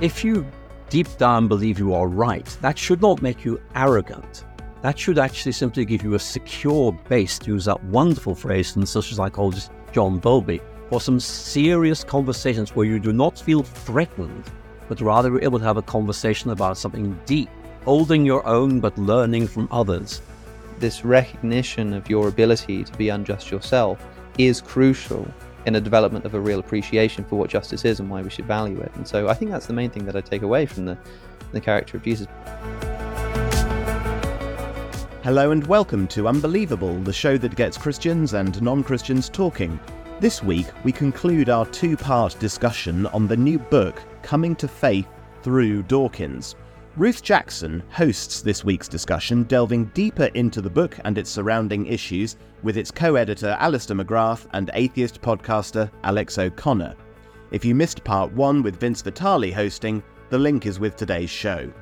If you deep down believe you are right, that should not make you arrogant. That should actually simply give you a secure base, to use that wonderful phrase from social psychologist John Bowlby, for some serious conversations where you do not feel threatened, but rather you're able to have a conversation about something deep, holding your own but learning from others. This recognition of your ability to be unjust yourself is crucial in a development of a real appreciation for what justice is and why we should value it. And so I think that's the main thing that I take away from the, the character of Jesus. Hello and welcome to Unbelievable, the show that gets Christians and non Christians talking. This week, we conclude our two part discussion on the new book, Coming to Faith Through Dawkins. Ruth Jackson hosts this week's discussion, delving deeper into the book and its surrounding issues with its co editor Alister McGrath and atheist podcaster Alex O'Connor. If you missed part one with Vince Vitale hosting, the link is with today's show.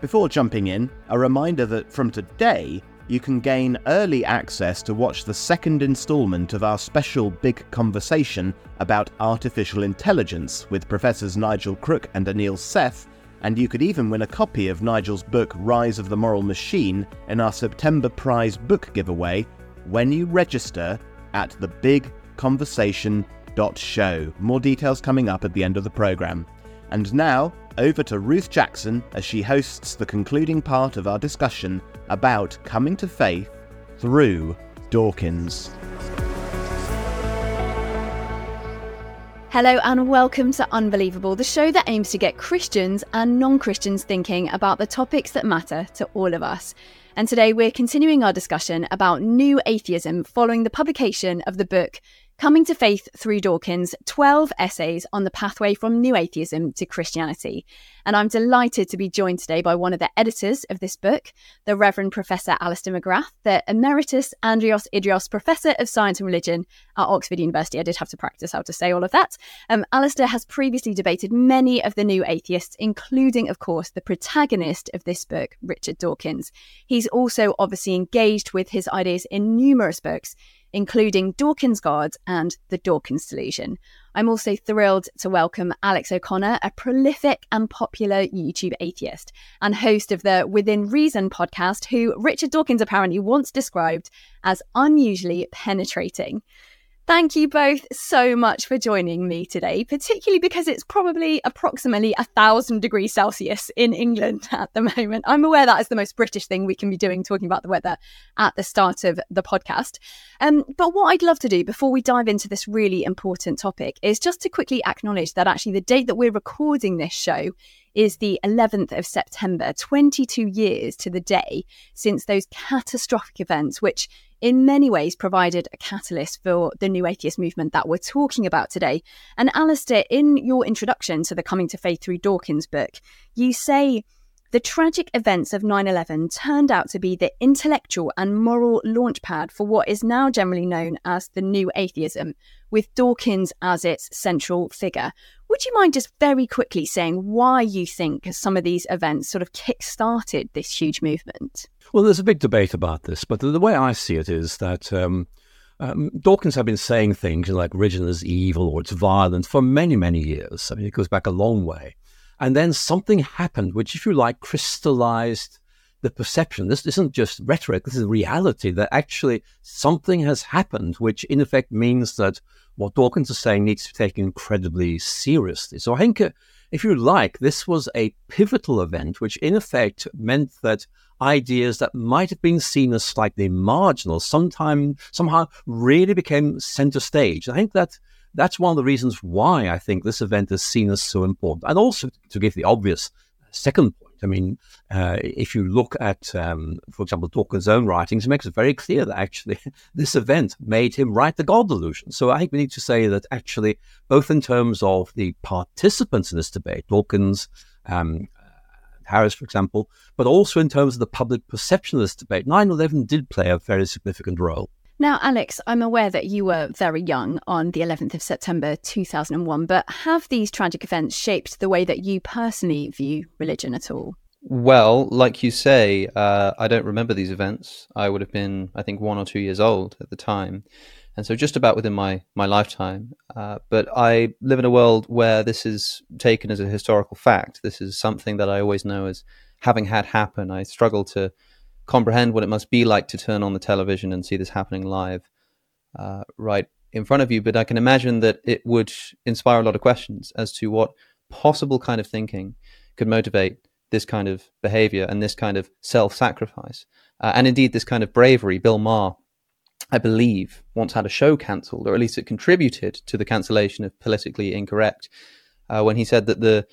Before jumping in, a reminder that from today, you can gain early access to watch the second instalment of our special big conversation about artificial intelligence with Professors Nigel Crook and Anil Seth and you could even win a copy of Nigel's book Rise of the Moral Machine in our September prize book giveaway when you register at thebigconversation.show. More details coming up at the end of the programme. And now, over to Ruth Jackson as she hosts the concluding part of our discussion about coming to faith through Dawkins. Hello and welcome to Unbelievable, the show that aims to get Christians and non Christians thinking about the topics that matter to all of us. And today we're continuing our discussion about new atheism following the publication of the book Coming to Faith Through Dawkins 12 essays on the pathway from new atheism to Christianity. And I'm delighted to be joined today by one of the editors of this book, the Reverend Professor Alister McGrath, the Emeritus Andreas Idreos Professor of Science and Religion at Oxford University. I did have to practice how to say all of that. Um, Alister has previously debated many of the new atheists, including, of course, the protagonist of this book, Richard Dawkins. He's also obviously engaged with his ideas in numerous books including Dawkins God and the Dawkins Delusion. I'm also thrilled to welcome Alex O'Connor, a prolific and popular YouTube atheist and host of the Within Reason podcast, who Richard Dawkins apparently once described as unusually penetrating. Thank you both so much for joining me today, particularly because it's probably approximately a thousand degrees Celsius in England at the moment. I'm aware that is the most British thing we can be doing, talking about the weather at the start of the podcast. Um, but what I'd love to do before we dive into this really important topic is just to quickly acknowledge that actually the date that we're recording this show is the 11th of September, 22 years to the day since those catastrophic events, which in many ways provided a catalyst for the new atheist movement that we're talking about today. And Alister, in your introduction to the Coming to Faith Through Dawkins book, you say the tragic events of 9 11 turned out to be the intellectual and moral launchpad for what is now generally known as the New Atheism, with Dawkins as its central figure. Would you mind just very quickly saying why you think some of these events sort of kick started this huge movement? Well, there's a big debate about this, but the, the way I see it is that. Um, um, Dawkins had been saying things like religion is evil or it's violent for many, many years. I mean, it goes back a long way. And then something happened, which, if you like, crystallized the perception. This isn't just rhetoric, this is reality that actually something has happened, which in effect means that what Dawkins is saying needs to be taken incredibly seriously. So I think, uh, if you like, this was a pivotal event, which in effect meant that ideas that might have been seen as slightly marginal sometime somehow really became center stage. I think that that's one of the reasons why I think this event is seen as so important. And also to give the obvious second point, I mean, uh, if you look at, um, for example, Dawkins' own writings, it makes it very clear that actually this event made him write the God delusion. So I think we need to say that actually, both in terms of the participants in this debate, Dawkins, um, Harris, for example, but also in terms of the public perception of this debate, 9 11 did play a very significant role. Now, Alex, I'm aware that you were very young on the 11th of September 2001, but have these tragic events shaped the way that you personally view religion at all? Well, like you say, uh, I don't remember these events. I would have been, I think, one or two years old at the time. And so just about within my, my lifetime. Uh, but I live in a world where this is taken as a historical fact. This is something that I always know as having had happen. I struggle to comprehend what it must be like to turn on the television and see this happening live uh, right in front of you. But I can imagine that it would inspire a lot of questions as to what possible kind of thinking could motivate this kind of behavior and this kind of self sacrifice. Uh, and indeed, this kind of bravery. Bill Maher, I believe, once had a show cancelled, or at least it contributed to the cancellation of Politically Incorrect, uh, when he said that the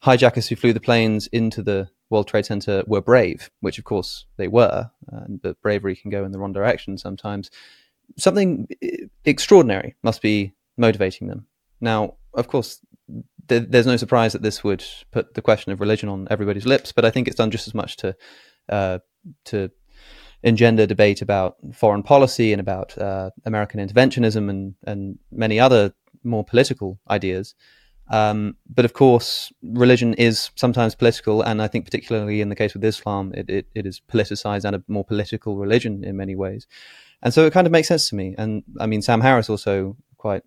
hijackers who flew the planes into the World Trade Center were brave, which of course they were, uh, but bravery can go in the wrong direction sometimes. Something extraordinary must be motivating them. Now, of course, th- there's no surprise that this would put the question of religion on everybody's lips, but I think it's done just as much to uh, to engender debate about foreign policy and about uh, American interventionism and and many other more political ideas. Um, but of course, religion is sometimes political, and I think particularly in the case with Islam, it, it, it is politicized and a more political religion in many ways. And so it kind of makes sense to me. And I mean, Sam Harris also quite,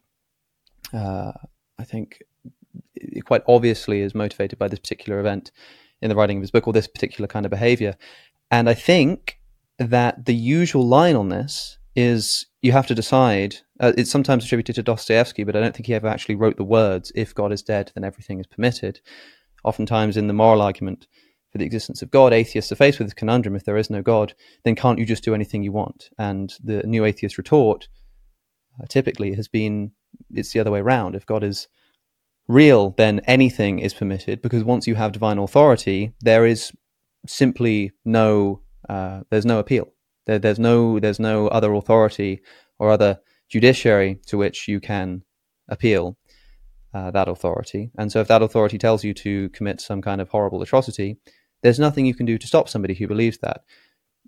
uh, I think, quite obviously is motivated by this particular event in the writing of his book or this particular kind of behavior. And I think that the usual line on this is you have to decide. Uh, it's sometimes attributed to Dostoevsky, but I don't think he ever actually wrote the words, if God is dead, then everything is permitted. Oftentimes, in the moral argument for the existence of God, atheists are faced with this conundrum if there is no God, then can't you just do anything you want? And the new atheist retort uh, typically has been it's the other way around. If God is real, then anything is permitted because once you have divine authority, there is simply no uh, there's no appeal. There, there's no there's no other authority or other judiciary to which you can appeal uh, that authority. And so, if that authority tells you to commit some kind of horrible atrocity, there's nothing you can do to stop somebody who believes that.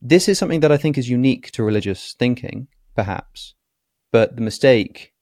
This is something that I think is unique to religious thinking, perhaps. But the mistake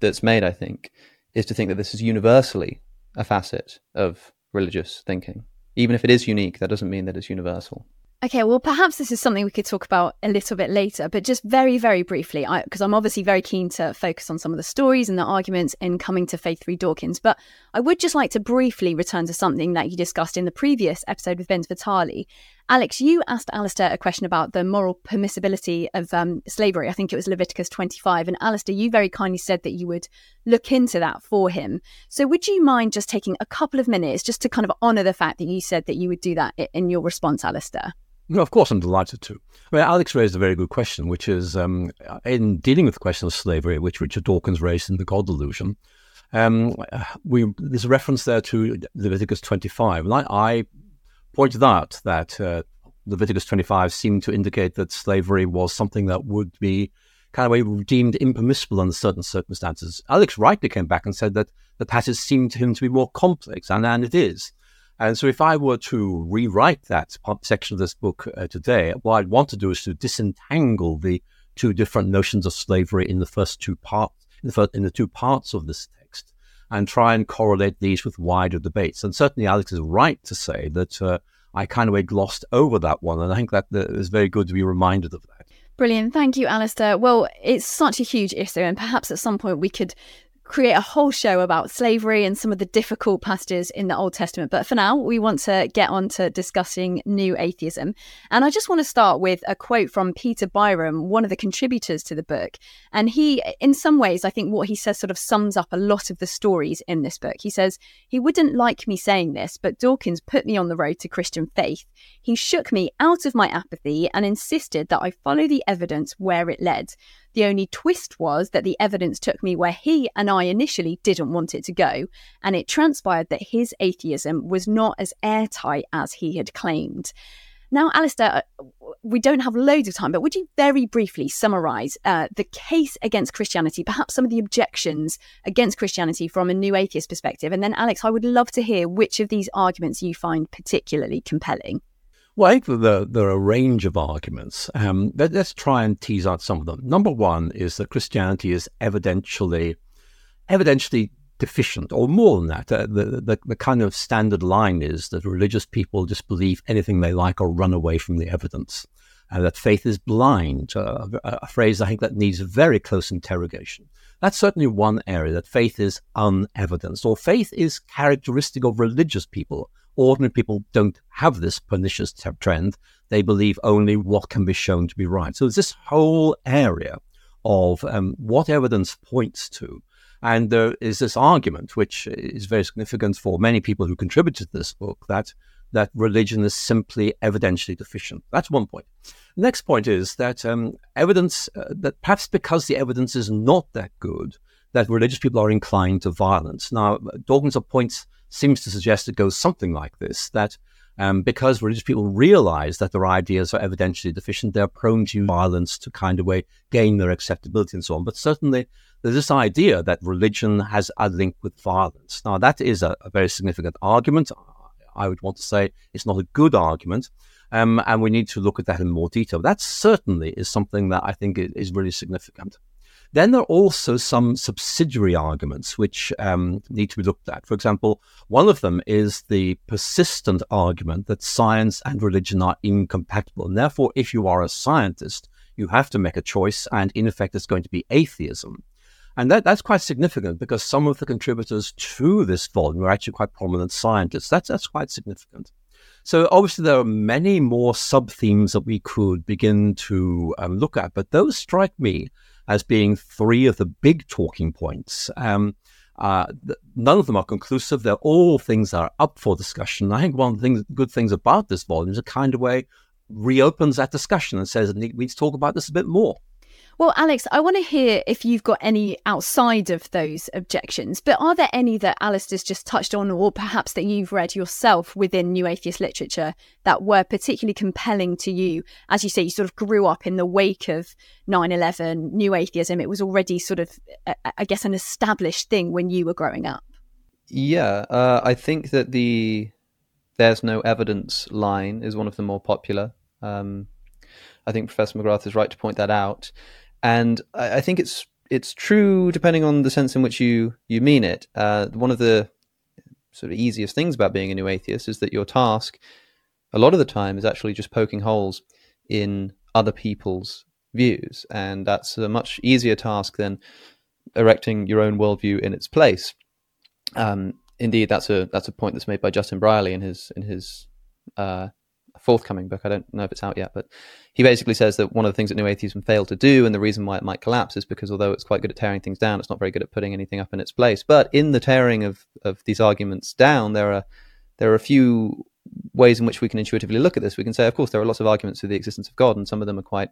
that's made, I think, is to think that this is universally a facet of religious thinking. Even if it is unique, that doesn't mean that it's universal. Okay, well, perhaps this is something we could talk about a little bit later, but just very, very briefly, because I'm obviously very keen to focus on some of the stories and the arguments in Coming to Faith through Dawkins. But I would just like to briefly return to something that you discussed in the previous episode with Vince Vitale, Alex, you asked Alister a question about the moral permissibility of um, slavery. I think it was Leviticus 25. And Alister, you very kindly said that you would look into that for him. So would you mind just taking a couple of minutes just to kind of honour the fact that you said that you would do that in your response, Alister? No, of course, I'm delighted to. I mean, Alex raised a very good question, which is um, in dealing with the question of slavery, which Richard Dawkins raised in The God Delusion. Um, we, there's a reference there to Leviticus 25. And I, I pointed out that uh, Leviticus 25 seemed to indicate that slavery was something that would be kind of deemed impermissible under certain circumstances. Alex rightly came back and said that the passage seemed to him to be more complex, and, and it is. And so, if I were to rewrite that section of this book uh, today, what I'd want to do is to disentangle the two different notions of slavery in the first two parts, in the, first, in the two parts of this text, and try and correlate these with wider debates. And certainly, Alex is right to say that uh, I kind of glossed over that one, and I think that is very good to be reminded of that. Brilliant. Thank you, Alister. Well, it's such a huge issue, and perhaps at some point we could create a whole show about slavery and some of the difficult passages in the Old Testament. But for now, we want to get on to discussing new atheism. And I just want to start with a quote from Peter Byrom, one of the contributors to the book. And he, in some ways, I think what he says sort of sums up a lot of the stories in this book. He says, He wouldn't like me saying this, but Dawkins put me on the road to Christian faith. He shook me out of my apathy and insisted that I follow the evidence where it led. The only twist was that the evidence took me where he and I initially didn't want it to go, and it transpired that his atheism was not as airtight as he had claimed. Now, Alister, uh, we don't have loads of time, but would you very briefly summarise uh, the case against Christianity, perhaps some of the objections against Christianity from a new atheist perspective? And then, Alex, I would love to hear which of these arguments you find particularly compelling. Well, I think there, there are a range of arguments. Um, let, us try and tease out some of them. Number one is that Christianity is evidentially, evidentially deficient, or more than that. Uh, the, the, the kind of standard line is that religious people just believe anything they like or run away from the evidence, and that faith is blind. Uh, a, a phrase I think that needs very close interrogation. That's certainly one area that faith is unevidenced, or faith is characteristic of religious people Ordinary people don't have this pernicious t- trend. They believe only what can be shown to be right. So there's this whole area of um, what evidence points to. And there is this argument, which is very significant for many people who contributed to this book, that that religion is simply evidentially deficient. That's one point. The next point is that um, evidence, uh, that perhaps because the evidence is not that good, that religious people are inclined to violence. Now, Dawkins points seems to suggest it goes something like this that um, because religious people realize that their ideas are evidentially deficient, they're prone to violence to kind of way gain their acceptability and so on. But certainly there's this idea that religion has a link with violence. Now, that is a, a very significant argument. I would want to say it's not a good argument. Um, and we need to look at that in more detail. That certainly is something that I think is really significant. Then there are also some subsidiary arguments which um, need to be looked at. For example, one of them is the persistent argument that science and religion are incompatible. And therefore, if you are a scientist, you have to make a choice, and in effect, it's going to be atheism. And that, that's quite significant because some of the contributors to this volume are actually quite prominent scientists. That's, that's quite significant. So obviously there are many more sub themes that we could begin to um, look at, but those strike me as being three of the big talking points. Um, uh, none of them are conclusive. They're all things that are up for discussion. I think one of the things, good things about this volume is a kind of way reopens that discussion and says we need to talk about this a bit more. Well, Alex, I want to hear if you've got any outside of those objections, but are there any that Alister's just touched on, or perhaps that you've read yourself within New Atheist literature that were particularly compelling to you? As you say, you sort of grew up in the wake of 9 11, New Atheism. It was already sort of, I guess, an established thing when you were growing up. Yeah, uh, I think that the there's no evidence line is one of the more popular. Um, I think Professor McGrath is right to point that out and I, I, think it's it's true depending on the sense in which you you mean it. Uh, one of the sort of easiest things about being a new atheist is that your task, a lot of the time, is actually just poking holes in other people's views, and that's a much easier task than erecting your own worldview in its place. Um, indeed, that's a that's a point that's made by Justin Brierley in his in his uh, forthcoming book. I don't know if it's out yet, but he basically says that one of the things that New Atheism failed to do, and the reason why it might collapse, is because although it's quite good at tearing things down, it's not very good at putting anything up in its place. But in the tearing of of these arguments down, there are there are a few ways in which we can intuitively look at this. We can say, of course, there are lots of arguments for the existence of God, and some of them are quite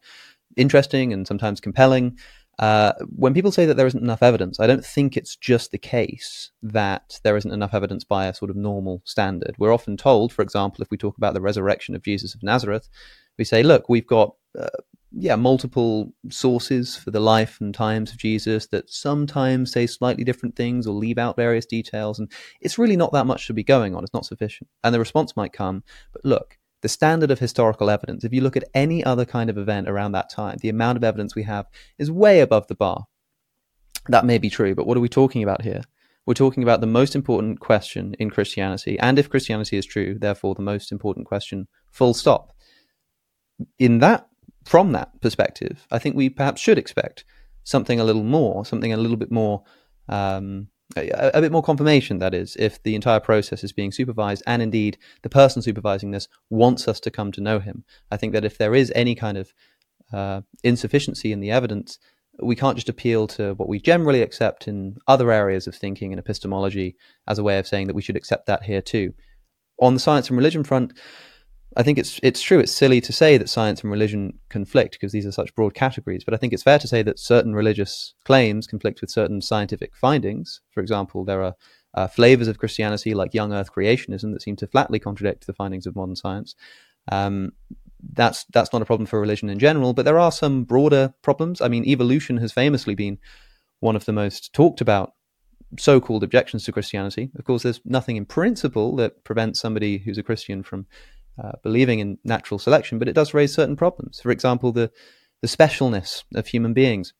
interesting and sometimes compelling. Uh, when people say that there isn't enough evidence, I don't think it's just the case that there isn't enough evidence by a sort of normal standard. We're often told, for example, if we talk about the resurrection of Jesus of Nazareth, we say, look, we've got uh, yeah multiple sources for the life and times of Jesus that sometimes say slightly different things or leave out various details, and it's really not that much to be going on. It's not sufficient, and the response might come, but look, the standard of historical evidence, if you look at any other kind of event around that time, the amount of evidence we have is way above the bar. That may be true, but what are we talking about here? We're talking about the most important question in Christianity, and if Christianity is true, therefore the most important question, full stop. In that, from that perspective, I think we perhaps should expect something a little more, something a little bit more um, a, a, bit more confirmation, that is, if the entire process is being supervised and indeed the person supervising this wants us to come to know him. I think that if there is any kind of uh, insufficiency in the evidence, we can't just appeal to what we generally accept in other areas of thinking and epistemology as a way of saying that we should accept that here too. On the science and religion front, I think it's it's true. It's silly to say that science and religion conflict because these are such broad categories. But I think it's fair to say that certain religious claims conflict with certain scientific findings. For example, there are uh, flavors of Christianity like young Earth creationism that seem to flatly contradict the findings of modern science. Um, that's that's not a problem for religion in general, but there are some broader problems. I mean, evolution has famously been one of the most talked about so-called objections to Christianity. Of course, there's nothing in principle that prevents somebody who's a Christian from uh, believing in natural selection, but it does raise certain problems. For example, the the specialness of human beings.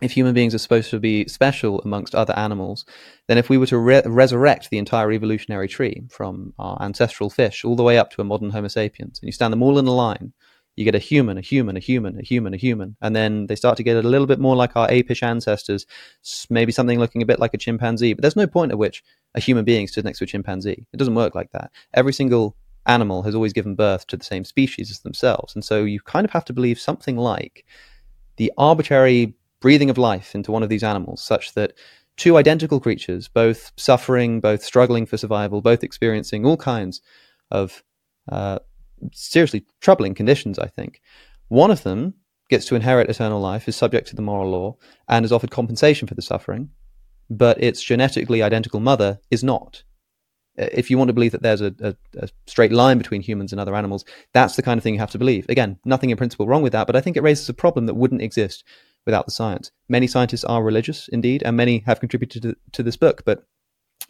If human beings are supposed to be special amongst other animals, then if we were to re- resurrect the entire evolutionary tree from our ancestral fish all the way up to a modern Homo sapiens, and you stand them all in a line, you get a human, a human, a human, a human, a human, and then they start to get a little bit more like our apish ancestors, maybe something looking a bit like a chimpanzee. But there's no point at which a human being stood next to a chimpanzee. It doesn't work like that. Every single animal has always given birth to the same species as themselves. And so you kind of have to believe something like the arbitrary breathing of life into one of these animals, such that two identical creatures, both suffering, both struggling for survival, both experiencing all kinds of uh, seriously troubling conditions, I think. One of them gets to inherit eternal life, is subject to the moral law, and is offered compensation for the suffering, but its genetically identical mother is not if you want to believe that there's a, a, a, straight line between humans and other animals, that's the kind of thing you have to believe. Again, nothing in principle wrong with that, but I think it raises a problem that wouldn't exist without the science. Many scientists are religious, indeed, and many have contributed to, to this book. But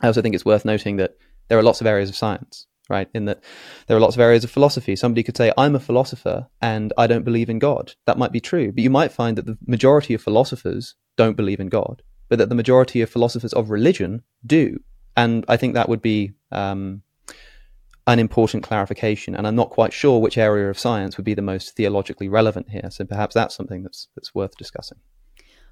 I also think it's worth noting that there are lots of areas of science, right? In that there are lots of areas of philosophy. Somebody could say, I'm a philosopher and I don't believe in God. That might be true, but you might find that the majority of philosophers don't believe in God, but that the majority of philosophers of religion do and I think that would be um, an important clarification. And I'm not quite sure which area of science would be the most theologically relevant here. So perhaps that's something that's that's worth discussing.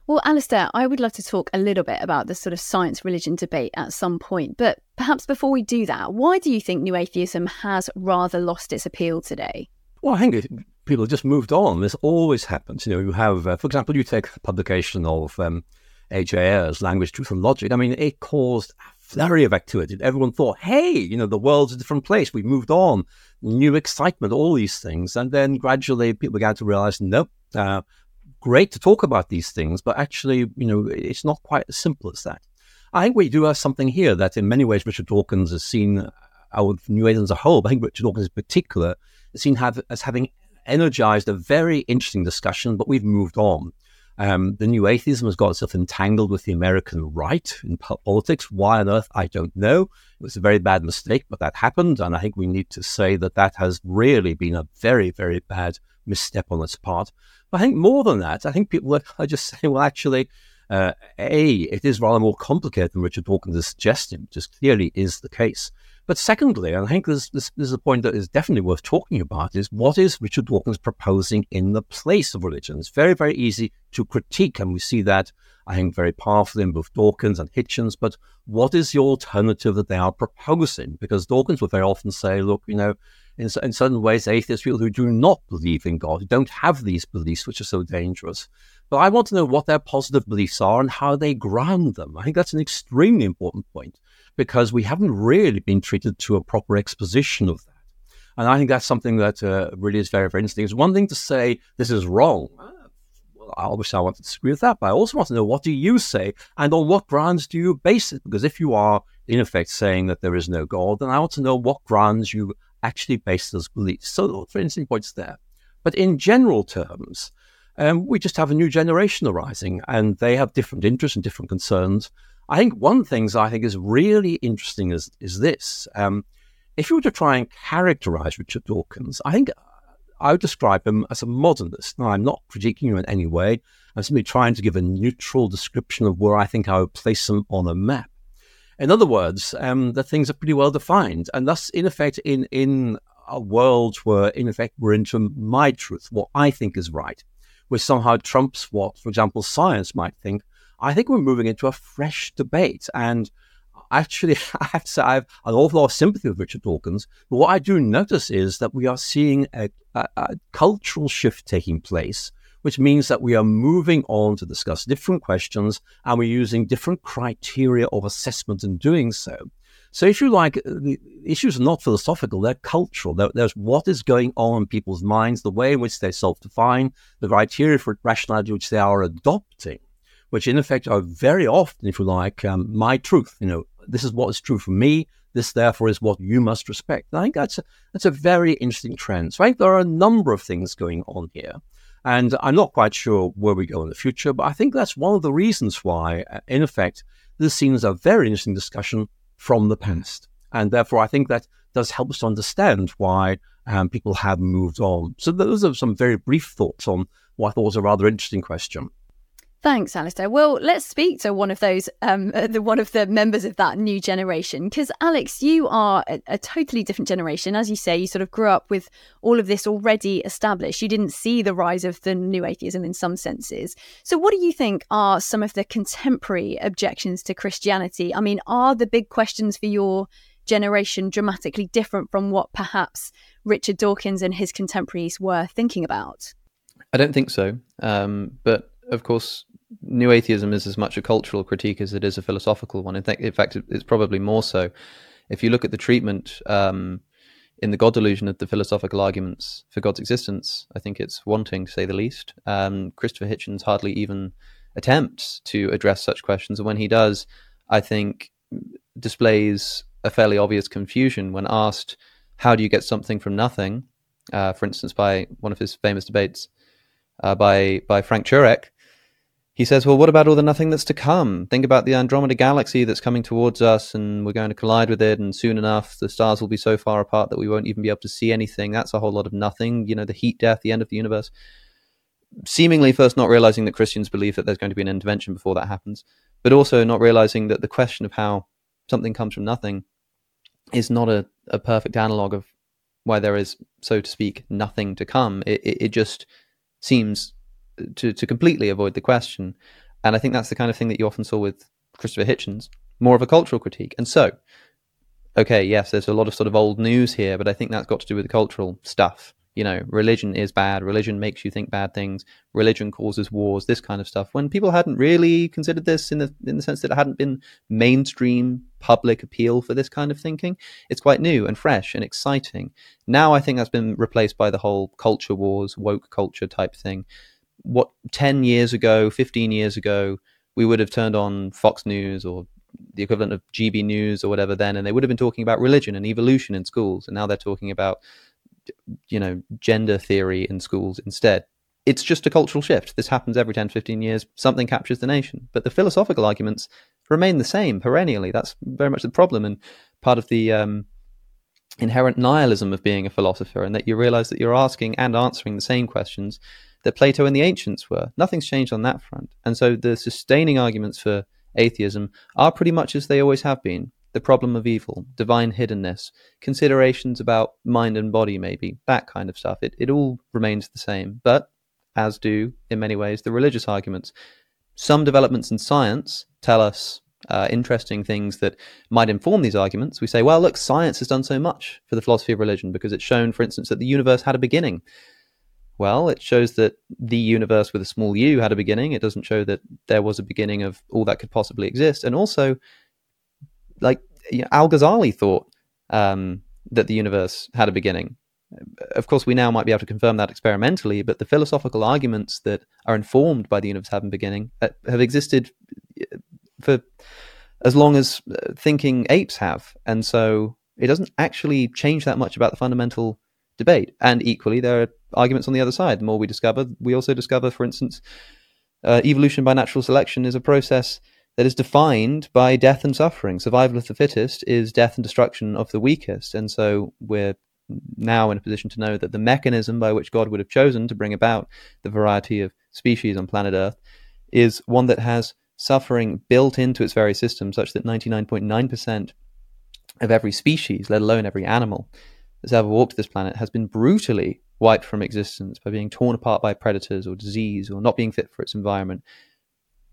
Well, Alister, I would love to talk a little bit about the sort of science religion debate at some point. But perhaps before we do that, why do you think new atheism has rather lost its appeal today? Well, I think people have just moved on. This always happens. You know, you have, uh, for example, you take the publication of um, A.J. Ayer's Language, Truth and Logic. I mean, it caused flurry of activity. Everyone thought, hey, you know, the world's a different place. We've moved on, new excitement, all these things. And then gradually people began to realize, nope, uh, great to talk about these things, but actually, you know, it's not quite as simple as that. I think we do have something here that in many ways Richard Dawkins has seen, uh, our New Age as a whole, but I think Richard Dawkins in particular, is seen have, as having energized a very interesting discussion, but we've moved on. Um, the new atheism has got itself entangled with the American right in politics. Why on earth? I don't know. It was a very bad mistake, but that happened. And I think we need to say that that has really been a very, very bad misstep on its part. But I think more than that, I think people are just saying, well, actually, uh, A, it is rather more complicated than Richard Dawkins is suggesting, which clearly is the case. But secondly, and I think this, this, this is a point that is definitely worth talking about, is what is Richard Dawkins proposing in the place of religion? It's very, very easy to critique, and we see that, I think, very powerfully in both Dawkins and Hitchens. But what is the alternative that they are proposing? Because Dawkins would very often say, look, you know, in, in certain ways, atheists, people who do not believe in God, who don't have these beliefs, which are so dangerous. But I want to know what their positive beliefs are and how they ground them. I think that's an extremely important point because we haven't really been treated to a proper exposition of that. And I think that's something that uh, really is very, very interesting. It's one thing to say this is wrong. Well, obviously, I want to disagree with that, but I also want to know what do you say and on what grounds do you base it? Because if you are, in effect, saying that there is no God, then I want to know what grounds you actually base those beliefs. So, for instance, points there. But in general terms, um, we just have a new generation arising, and they have different interests and different concerns. I think one thing I think is really interesting is is this. Um, if you were to try and characterize Richard Dawkins, I think I would describe him as a modernist. Now, I'm not critiquing him in any way. I'm simply trying to give a neutral description of where I think I would place him on a map. In other words, um, the things are pretty well defined, and thus, in effect, in in a world where, in effect, we're into my truth, what I think is right, which somehow trumps what, for example, science might think I think we're moving into a fresh debate. And actually, I have to say, I have an awful lot of sympathy with Richard Dawkins. But what I do notice is that we are seeing a, a, a cultural shift taking place, which means that we are moving on to discuss different questions and we're using different criteria of assessment in doing so. So, if you like, the issues are not philosophical, they're cultural. there's what is going on in people's minds, the way in which they self define, the criteria for rationality which they are adopting, which in effect are very often, if you like, um, my truth. You know, this is what is true for me. This, therefore, is what you must respect. And I think that's a, that's a very interesting trend. So I think there are a number of things going on here. And I'm not quite sure where we go in the future, but I think that's one of the reasons why, uh, in effect, this seems a very interesting discussion from the past. And therefore, I think that does help us to understand why um, people have moved on. So, those are some very brief thoughts on what I thought was a rather interesting question. Thanks, Alister. Well, let's speak to one of those, um, the one of the members of that new generation. Because Alex, you are a, a, totally different generation, as you say. You sort of grew up with all of this already established. You didn't see the rise of the new atheism in some senses. So, what do you think are some of the contemporary objections to Christianity? I mean, are the big questions for your generation dramatically different from what perhaps Richard Dawkins and his contemporaries were thinking about? I don't think so. Um, but of course, new atheism is as much a cultural critique as it is a philosophical one. In, th- in fact, it's probably more so. If you look at the treatment um, in the God delusion of the philosophical arguments for God's existence, I think it's wanting, to say the least. Um, Christopher Hitchens hardly even attempts to address such questions, and when he does, I think displays a fairly obvious confusion when asked, "How do you get something from nothing?" Uh, for instance, by one of his famous debates uh, by by Frank Turek, he says, Well, what about all the nothing that's to come? Think about the Andromeda galaxy that's coming towards us, and we're going to collide with it, and soon enough, the stars will be so far apart that we won't even be able to see anything. That's a whole lot of nothing. You know, the heat death, the end of the universe. Seemingly, first not realizing that Christians believe that there's going to be an intervention before that happens, but also not realizing that the question of how something comes from nothing is not a, a perfect analog of why there is, so to speak, nothing to come. It, it, it just seems to to completely avoid the question. And I think that's the kind of thing that you often saw with Christopher Hitchens, more of a cultural critique. And so, okay, yes, there's a lot of sort of old news here, but I think that's got to do with the cultural stuff. You know, religion is bad. Religion makes you think bad things. Religion causes wars. This kind of stuff. When people hadn't really considered this in the in the sense that it hadn't been mainstream public appeal for this kind of thinking, it's quite new and fresh and exciting. Now I think that's been replaced by the whole culture wars, woke culture type thing what 10 years ago, 15 years ago, we would have turned on Fox News or the equivalent of GB News or whatever then, and they would have been talking about religion and evolution in schools. And now they're talking about, you know, gender theory in schools instead. It's just a cultural shift. This happens every 10, 15 years. Something captures the nation. But the philosophical arguments remain the same perennially. That's very much the problem. And part of the um, inherent nihilism of being a philosopher, and that you realize that you're asking and answering the same questions that Plato and the ancients were. Nothing's changed on that front. And so the sustaining arguments for atheism are pretty much as they always have been the problem of evil, divine hiddenness, considerations about mind and body, maybe, that kind of stuff. It, it all remains the same. But, as do, in many ways, the religious arguments. Some developments in science tell us uh, interesting things that might inform these arguments. We say, well, look, science has done so much for the philosophy of religion because it's shown, for instance, that the universe had a beginning. Well, it shows that the universe with a small u had a beginning. It doesn't show that there was a beginning of all that could possibly exist. And also, like you know, Al Ghazali thought um, that the universe had a beginning. Of course, we now might be able to confirm that experimentally, but the philosophical arguments that are informed by the universe having a beginning uh, have existed uh, for as long as uh, thinking apes have. And so it doesn't actually change that much about the fundamental debate. And equally, there are arguments on the other side. The more we discover, we also discover, for instance, uh, evolution by natural selection is a process that is defined by death and suffering. Survival of the fittest is death and destruction of the weakest. And so we're now in a position to know that the mechanism by which God would have chosen to bring about the variety of species on planet Earth is one that has suffering built into its very system, such that 99.9% of every species, let alone every animal, that's ever walked this planet has been brutally wiped from existence by being torn apart by predators or disease or not being fit for its environment.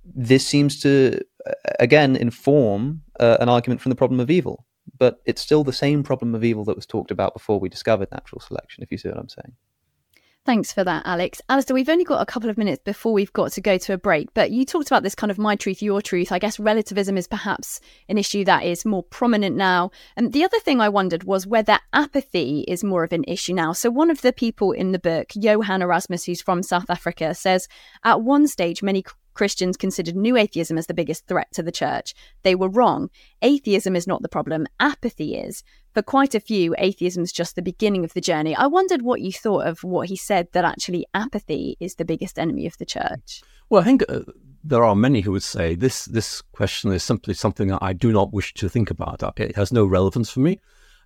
this seems to again inform uh, an argument from the problem of evil, but it's still the same problem of evil that was talked about before we discovered natural selection. If you see what I'm saying. Thanks for that, Alex. Alister, we've only got a couple of minutes before we've got to go to a break, but you talked about this kind of my truth, your truth. I guess relativism is perhaps an issue that is more prominent now. And the other thing I wondered was whether apathy is more of an issue now. So, one of the people in the book, Johan Erasmus, who's from South Africa, says at one stage, many Christians considered new atheism as the biggest threat to the church. They were wrong. Atheism is not the problem, apathy is. For quite a few, atheism is just the beginning of the journey. I wondered what you thought of what he said that actually apathy is the biggest enemy of the church. Well, I think uh, there are many who would say this this question is simply something I do not wish to think about. It has no relevance for me.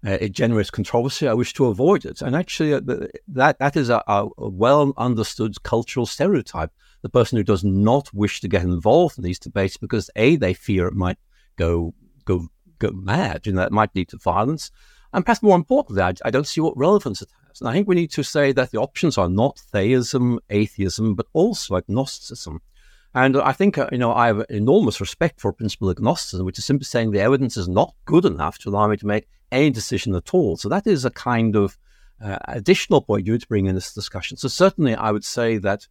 Uh, it generates controversy. I wish to avoid it. And actually, uh, that that is a, a well understood cultural stereotype the person who does not wish to get involved in these debates because a they fear it might go go go mad, and that might lead to violence, and perhaps more importantly, I, I don't see what relevance it has. And I think we need to say that the options are not theism, atheism, but also agnosticism. And I think, uh, you know, I have enormous respect for principle agnosticism, which is simply saying the evidence is not good enough to allow me to make any decision at all. So that is a kind of uh, additional point you would bring in this discussion. So certainly I would say that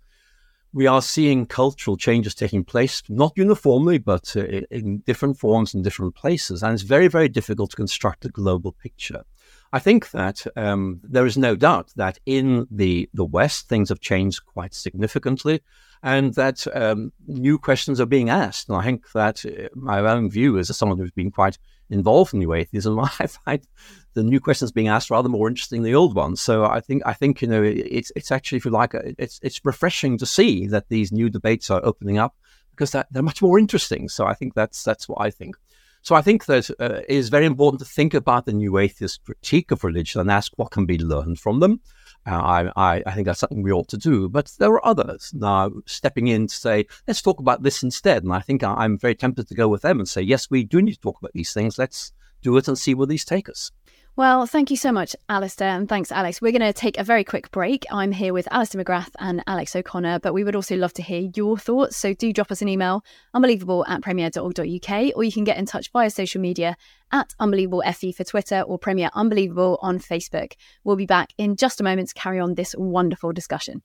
we are seeing cultural changes taking place, not uniformly, but uh, in different forms in different places. And it's very, very difficult to construct a global picture. I think that um, there is no doubt that in the, the West, things have changed quite significantly and that um, new questions are being asked. And I think that uh, my own view is as someone who's been quite involved in new atheism, I find the new questions being asked rather more interesting than the old ones. So I think I think you know it's it's actually if you like it's it's refreshing to see that these new debates are opening up because they're, they're much more interesting. So I think that's that's what I think. So I think that uh, it is very important to think about the new atheist critique of religion and ask what can be learned from them. Uh, I, I, think that's something we ought to do. But there are others now stepping in to say, let's talk about this instead. And I think I, I'm very tempted to go with them and say, yes, we do need to talk about these things. Let's do it and see where these take us. Well, thank you so much, Alister, and thanks, Alex. We're going to take a very quick break. I'm here with Alister McGrath and Alex O'Connor, but we would also love to hear your thoughts. So do drop us an email, unbelievable at premier.org.uk, or you can get in touch via social media at unbelievablefe for Twitter or Premier Unbelievable on Facebook. We'll be back in just a moment to carry on this wonderful discussion.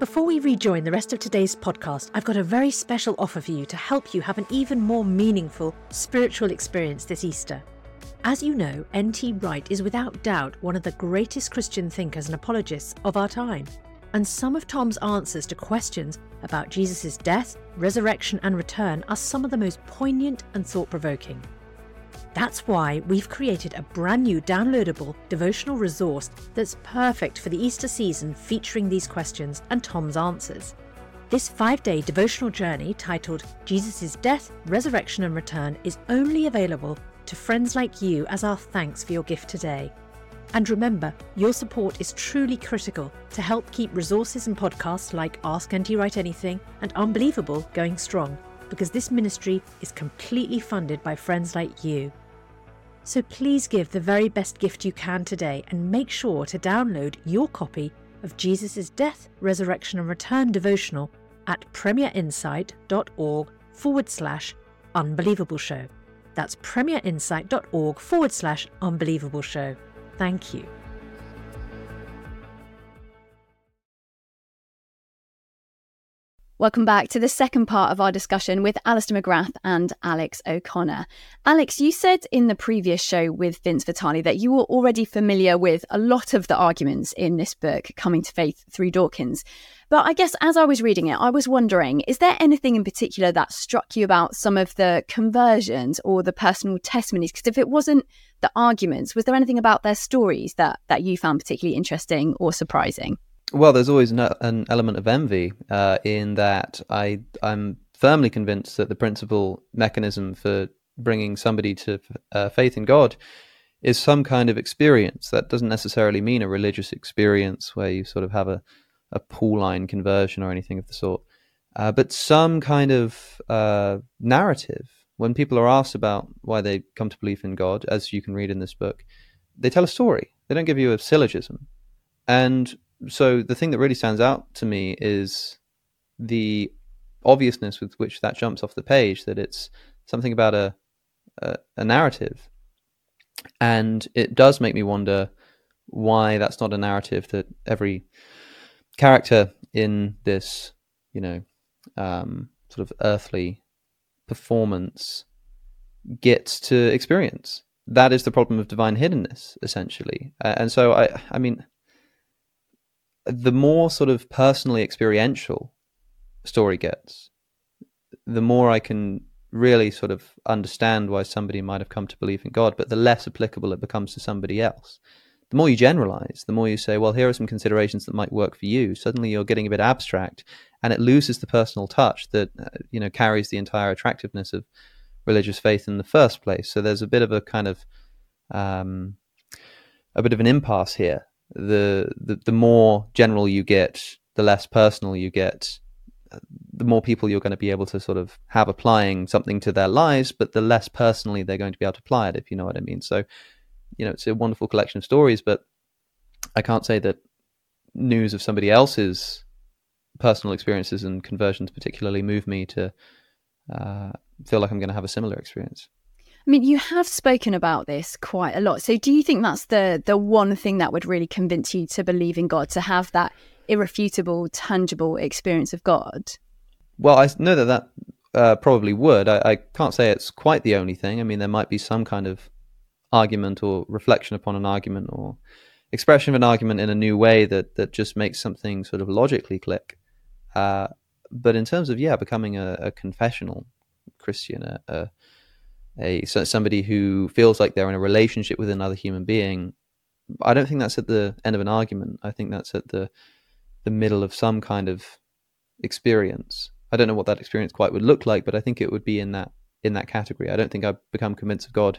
Before we rejoin the rest of today's podcast, I've got a very special offer for you to help you have an even more meaningful spiritual experience this Easter. As you know, N.T. Wright is without doubt one of the greatest Christian thinkers and apologists of our time. And some of Tom's answers to questions about Jesus' death, resurrection, and return are some of the most poignant and thought provoking. That's why we've created a brand new downloadable devotional resource that's perfect for the Easter season featuring these questions and Tom's answers. This five day devotional journey titled Jesus' Death, Resurrection and Return is only available to friends like you as our thanks for your gift today. And remember, your support is truly critical to help keep resources and podcasts like Ask NT Wright Anything and Unbelievable going strong, because this ministry is completely funded by friends like you. So please give the very best gift you can today and make sure to download your copy of Jesus' Death, Resurrection and Return devotional at premierinsight.org forward slash unbelievable show. That's premierinsight.org forward slash unbelievable show. Thank you. Welcome back to the second part of our discussion with Alister McGrath and Alex O'Connor. Alex, you said in the previous show with Vince Vitale that you were already familiar with a lot of the arguments in this book, Coming to Faith through Dawkins. But I guess as I was reading it, I was wondering is there anything in particular that struck you about some of the conversions or the personal testimonies? Because if it wasn't the arguments, was there anything about their stories that, that you found particularly interesting or surprising? Well, there's always an element of envy uh, in that I I'm firmly convinced that the principal mechanism for bringing somebody to uh, faith in God is some kind of experience. That doesn't necessarily mean a religious experience where you sort of have a a Pauline conversion or anything of the sort, uh, but some kind of uh, narrative. When people are asked about why they come to believe in God, as you can read in this book, they tell a story. They don't give you a syllogism. And so the thing that really stands out to me is the obviousness with which that jumps off the page that it's something about a, a, a narrative. And it does make me wonder why that's not a narrative that every character in this, you know, um, sort of earthly performance gets to experience. That is the problem of divine hiddenness, essentially. And so, I, I mean, the more sort of personally experiential story gets, the more I can really sort of understand why somebody might have come to believe in God, but the less applicable it becomes to somebody else. The more you generalize, the more you say, well, here are some considerations that might work for you. Suddenly you're getting a bit abstract and it loses the personal touch that, uh, you know, carries the entire attractiveness of religious faith in the first place. So there's a bit of a kind of, um, a bit of an impasse here. The, the, the more general you get, the less personal you get, the more people you're going to be able to sort of have applying something to their lives, but the less personally they're going to be able to apply it, if you know what I mean. So, you know, it's a wonderful collection of stories, but I can't say that news of somebody else's personal experiences and conversions particularly move me to uh, feel like I'm going to have a similar experience. I mean, you have spoken about this quite a lot. So, do you think that's the the one thing that would really convince you to believe in God, to have that irrefutable, tangible experience of God? Well, I know that that uh, probably would. I, I, can't say it's quite the only thing. I mean, there might be some kind of argument or reflection upon an argument or expression of an argument in a new way that that just makes something sort of logically click. Uh, but in terms of yeah, becoming a, a confessional Christian, a, a, a somebody who feels like they're in a relationship with another human being, I don't think that's at the end of an argument. I think that's at the the middle of some kind of experience. I don't know what that experience quite would look like, but I think it would be in that in that category. I don't think I've become convinced of God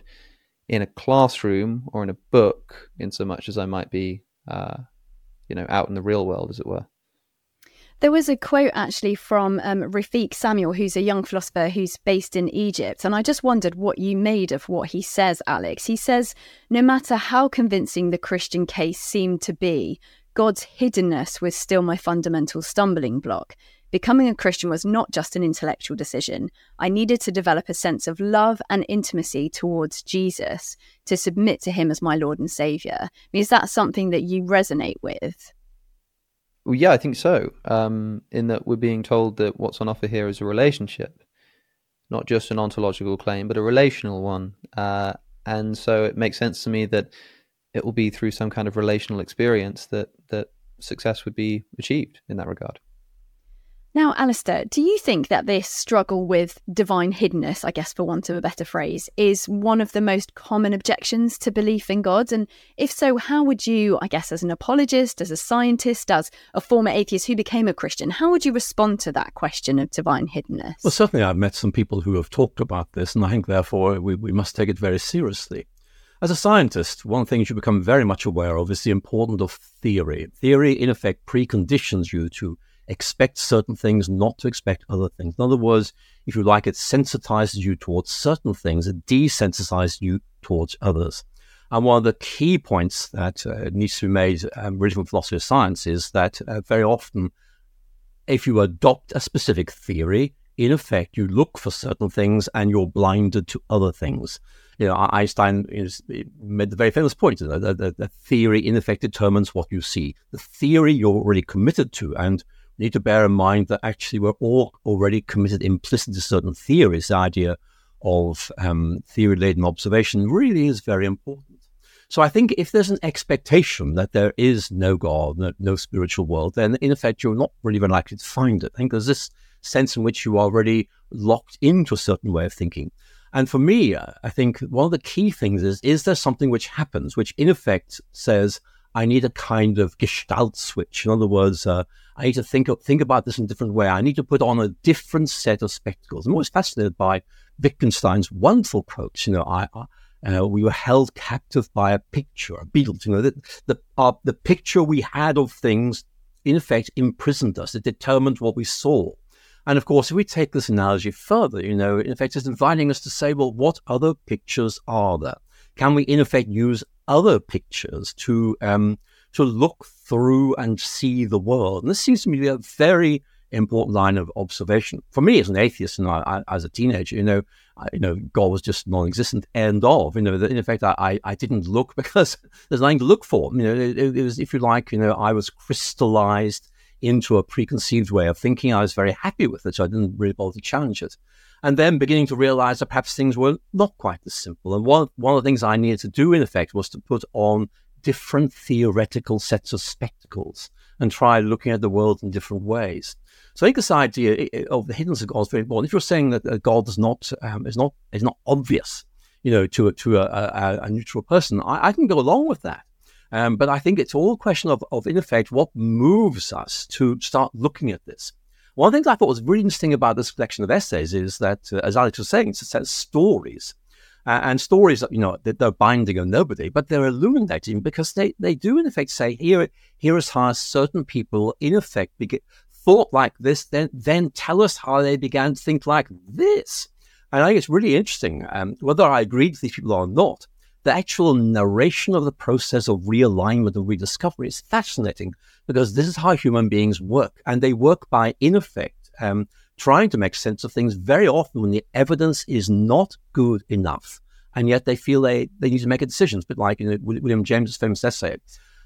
in a classroom or in a book in so much as I might be, uh, you know, out in the real world, as it were. There was a quote actually from um, Rafiq Samuel, who's a young philosopher who's based in Egypt. And I just wondered what you made of what he says, Alex. He says, No matter how convincing the Christian case seemed to be, God's hiddenness was still my fundamental stumbling block. Becoming a Christian was not just an intellectual decision. I needed to develop a sense of love and intimacy towards Jesus, to submit to him as my Lord and Savior. I mean, is that something that you resonate with? Well, yeah, I think so. Um, in that we're being told that what's on offer here is a relationship, not just an ontological claim, but a relational one. Uh, and so it makes sense to me that it will be through some kind of relational experience that that success would be achieved in that regard. Now, Alister, do you think that this struggle with divine hiddenness, I guess for want of a better phrase, is one of the most common objections to belief in God? And if so, how would you, I guess, as an apologist, as a scientist, as a former atheist who became a Christian, how would you respond to that question of divine hiddenness? Well, certainly I've met some people who have talked about this, and I think therefore we, we must take it very seriously. As a scientist, one thing you become very much aware of is the importance of theory. Theory, in effect, preconditions you to expect certain things, not to expect other things. In other words, if you like, it sensitizes you towards certain things, it desensitizes you towards others. And one of the key points that uh, needs to be made um, from philosophy of science is that uh, very often, if you adopt a specific theory, in effect, you look for certain things and you're blinded to other things. You know, Einstein made the very famous point that the, theory, in effect, determines what you see. The theory you're already committed to, and need to bear in mind that actually we're all already committed implicit to certain theories. The idea of um, theory-laden observation really is very important. So I think if there's an expectation that there is no God, no, no, spiritual world, then in effect you're not really very likely to find it. I think there's this sense in which you are already locked into a certain way of thinking. And for me, I think one of the key things is is there something which happens, which in effect says, I need a kind of gestalt switch. In other words, uh, I need to think think about this in a different way. I need to put on a different set of spectacles. I'm always fascinated by Wittgenstein's wonderful quotes. You know, I, uh, we were held captive by a picture, a beetle. You know, the the, uh, the picture we had of things, in effect, imprisoned us. It determined what we saw. And of course, if we take this analogy further, you know, in effect, it's inviting us to say, well, what other pictures are there? Can we, in effect, use other pictures to um, to look through and see the world. And this seems to me a very important line of observation. For me, as an atheist, and I, I, as a teenager, you know, I, you know, God was just non-existent. End of. You know, in effect, I, I didn't look because there's nothing to look for. You know, it, it was, if you like, you know, I was crystallized into a preconceived way of thinking. I was very happy with it, so I didn't really bother to challenge it. And then beginning to realize that perhaps things were not quite as simple. And one, one of the things I needed to do, in effect, was to put on different theoretical sets of spectacles and try looking at the world in different ways. So I think this idea of the hiddenness of God is very important. If you're saying that God is not um, is not is not obvious, you know, to a, to a, a, a neutral person, I, I, can go along with that. Um, but I think it's all a question of, of, in effect, what moves us to start looking at this. One of the things I thought was really interesting about this collection of essays is that, uh, as Alex was saying, it says stories. Uh, and stories, you know, they're binding on nobody, but they're illuminating because they, they do, in effect, say, here, here is how certain people, in effect, thought like this, then, then tell us how they began to think like this. And I think it's really interesting, um, whether I agree with these people or not, the actual narration of the process of realignment and rediscovery is fascinating because this is how human beings work. And they work by, in effect, um, trying to make sense of things very often when the evidence is not good enough. And yet they feel they, they need to make a decision. But like you know, William James's famous essay,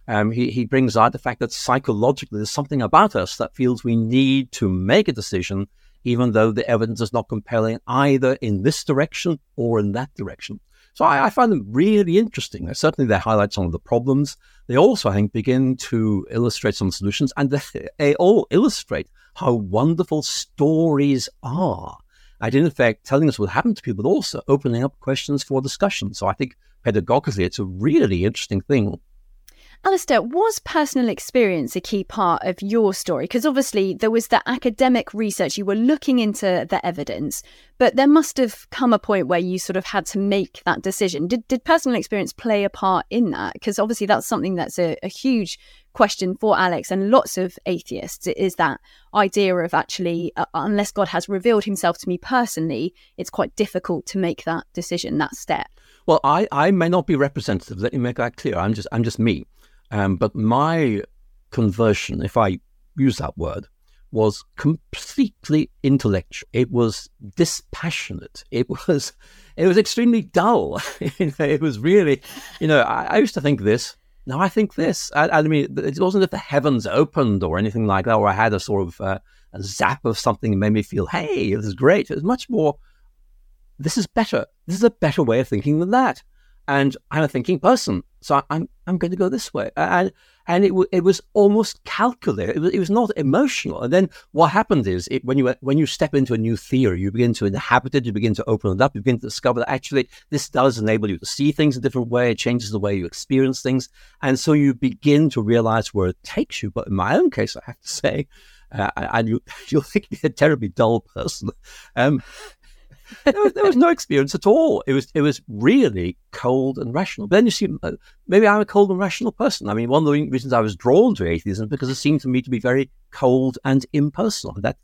um, he, he brings out the fact that psychologically there's something about us that feels we need to make a decision, even though the evidence is not compelling either in this direction or in that direction. So I, I find them really interesting. Certainly, they highlight some of the problems. They also, I think, begin to illustrate some solutions, and they, they all illustrate how wonderful stories are. And in fact, telling us what happened to people, but also opening up questions for discussion. So I think pedagogically, it's a really interesting thing. Alister, was personal experience a key part of your story? Because obviously there was the academic research, you were looking into the evidence, but there must have come a point where you sort of had to make that decision. Did, did personal experience play a part in that? Because obviously that's something that's a, a huge question for Alex and lots of atheists is that idea of actually, uh, unless God has revealed himself to me personally, it's quite difficult to make that decision, that step. Well, I, I may not be representative. Let me make that clear. I'm just I'm just me. Um, but my conversion, if I use that word, was completely intellectual. It was dispassionate. It was, it was extremely dull. it was really, you know, I, I, used to think this. Now I think this. I, I, mean, it wasn't that the heavens opened or anything like that, or I had a sort of uh, a zap of something that made me feel, hey, this is great. It was much more. This is better. This is a better way of thinking than that and I'm a thinking person, so I'm I'm going to go this way, and and it it was almost calculated. It was, it was not emotional. And then what happened is, it, when you when you step into a new theory, you begin to inhabit it, you begin to open it up, you begin to discover that actually this does enable you to see things a different way. It changes the way you experience things, and so you begin to realize where it takes you. But in my own case, I have to say. Uh, and you, you'll think me a terribly dull person. Um, there, was, there, was, no experience at all. It was it was really cold and rational. But then you see, uh, maybe I'm a cold and rational person. I mean, one of the reasons I was drawn to atheism is because it seemed to me to be very cold and impersonal. That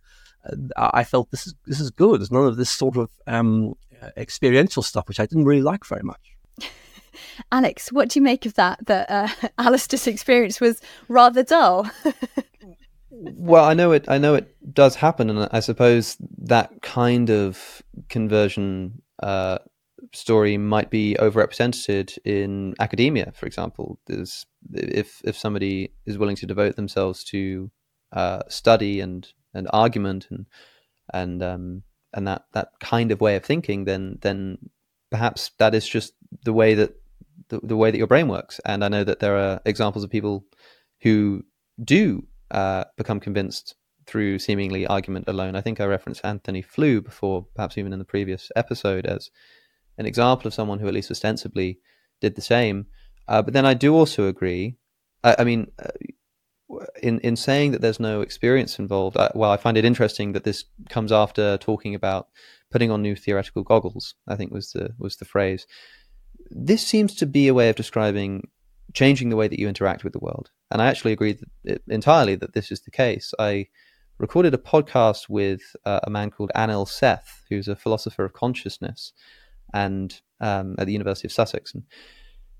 uh, I felt this is this is good. There's none of this sort of um, experiential stuff, which I didn't really like very much. Alex, what do you make of that? That uh, Alister's experience was rather dull. well, I know it. I know it does happen, and I suppose that kind of conversion uh, story might be overrepresented in academia. For example, if if somebody is willing to devote themselves to uh, study and and argument and and um, and that that kind of way of thinking, then then perhaps that is just the way that the, the way that your brain works. And I know that there are examples of people who do uh, become convinced through seemingly argument alone. I think I referenced Antony Flew before, perhaps even in the previous episode, as an example of someone who at least ostensibly did the same. Uh, but then I do also agree. I, I mean, uh, in in saying that there's no experience involved, I, well, I find it interesting that this comes after talking about putting on new theoretical goggles. I think was the was the phrase. This seems to be a way of describing changing the way that you interact with the world. And I actually agree that, entirely that this is the case. I recorded a podcast with uh, a man called Anil Seth, who's a philosopher of consciousness, and um, at the University of Sussex. And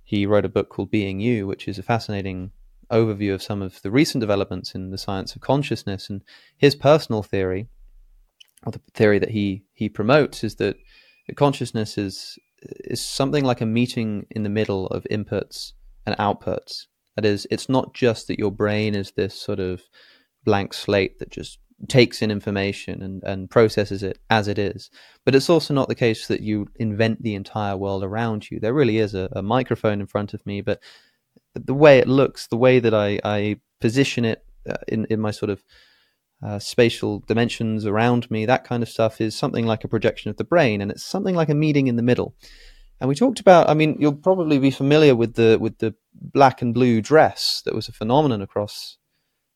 he wrote a book called Being You, which is a fascinating overview of some of the recent developments in the science of consciousness. And his personal theory, or the theory that he he promotes, is that consciousness is is something like a meeting in the middle of inputs and outputs. That is, it's not just that your brain is this sort of blank slate that just takes in information and, and processes it as it is. But it's also not the case that you invent the entire world around you. There really is a, a microphone in front of me, but the way it looks, the way that I, I position it uh, in, in my sort of uh, spatial dimensions around me, that kind of stuff is something like a projection of the brain, and it's something like a meeting in the middle. And we talked about, I mean, you'll probably be familiar with the with the black and blue dress that was a phenomenon across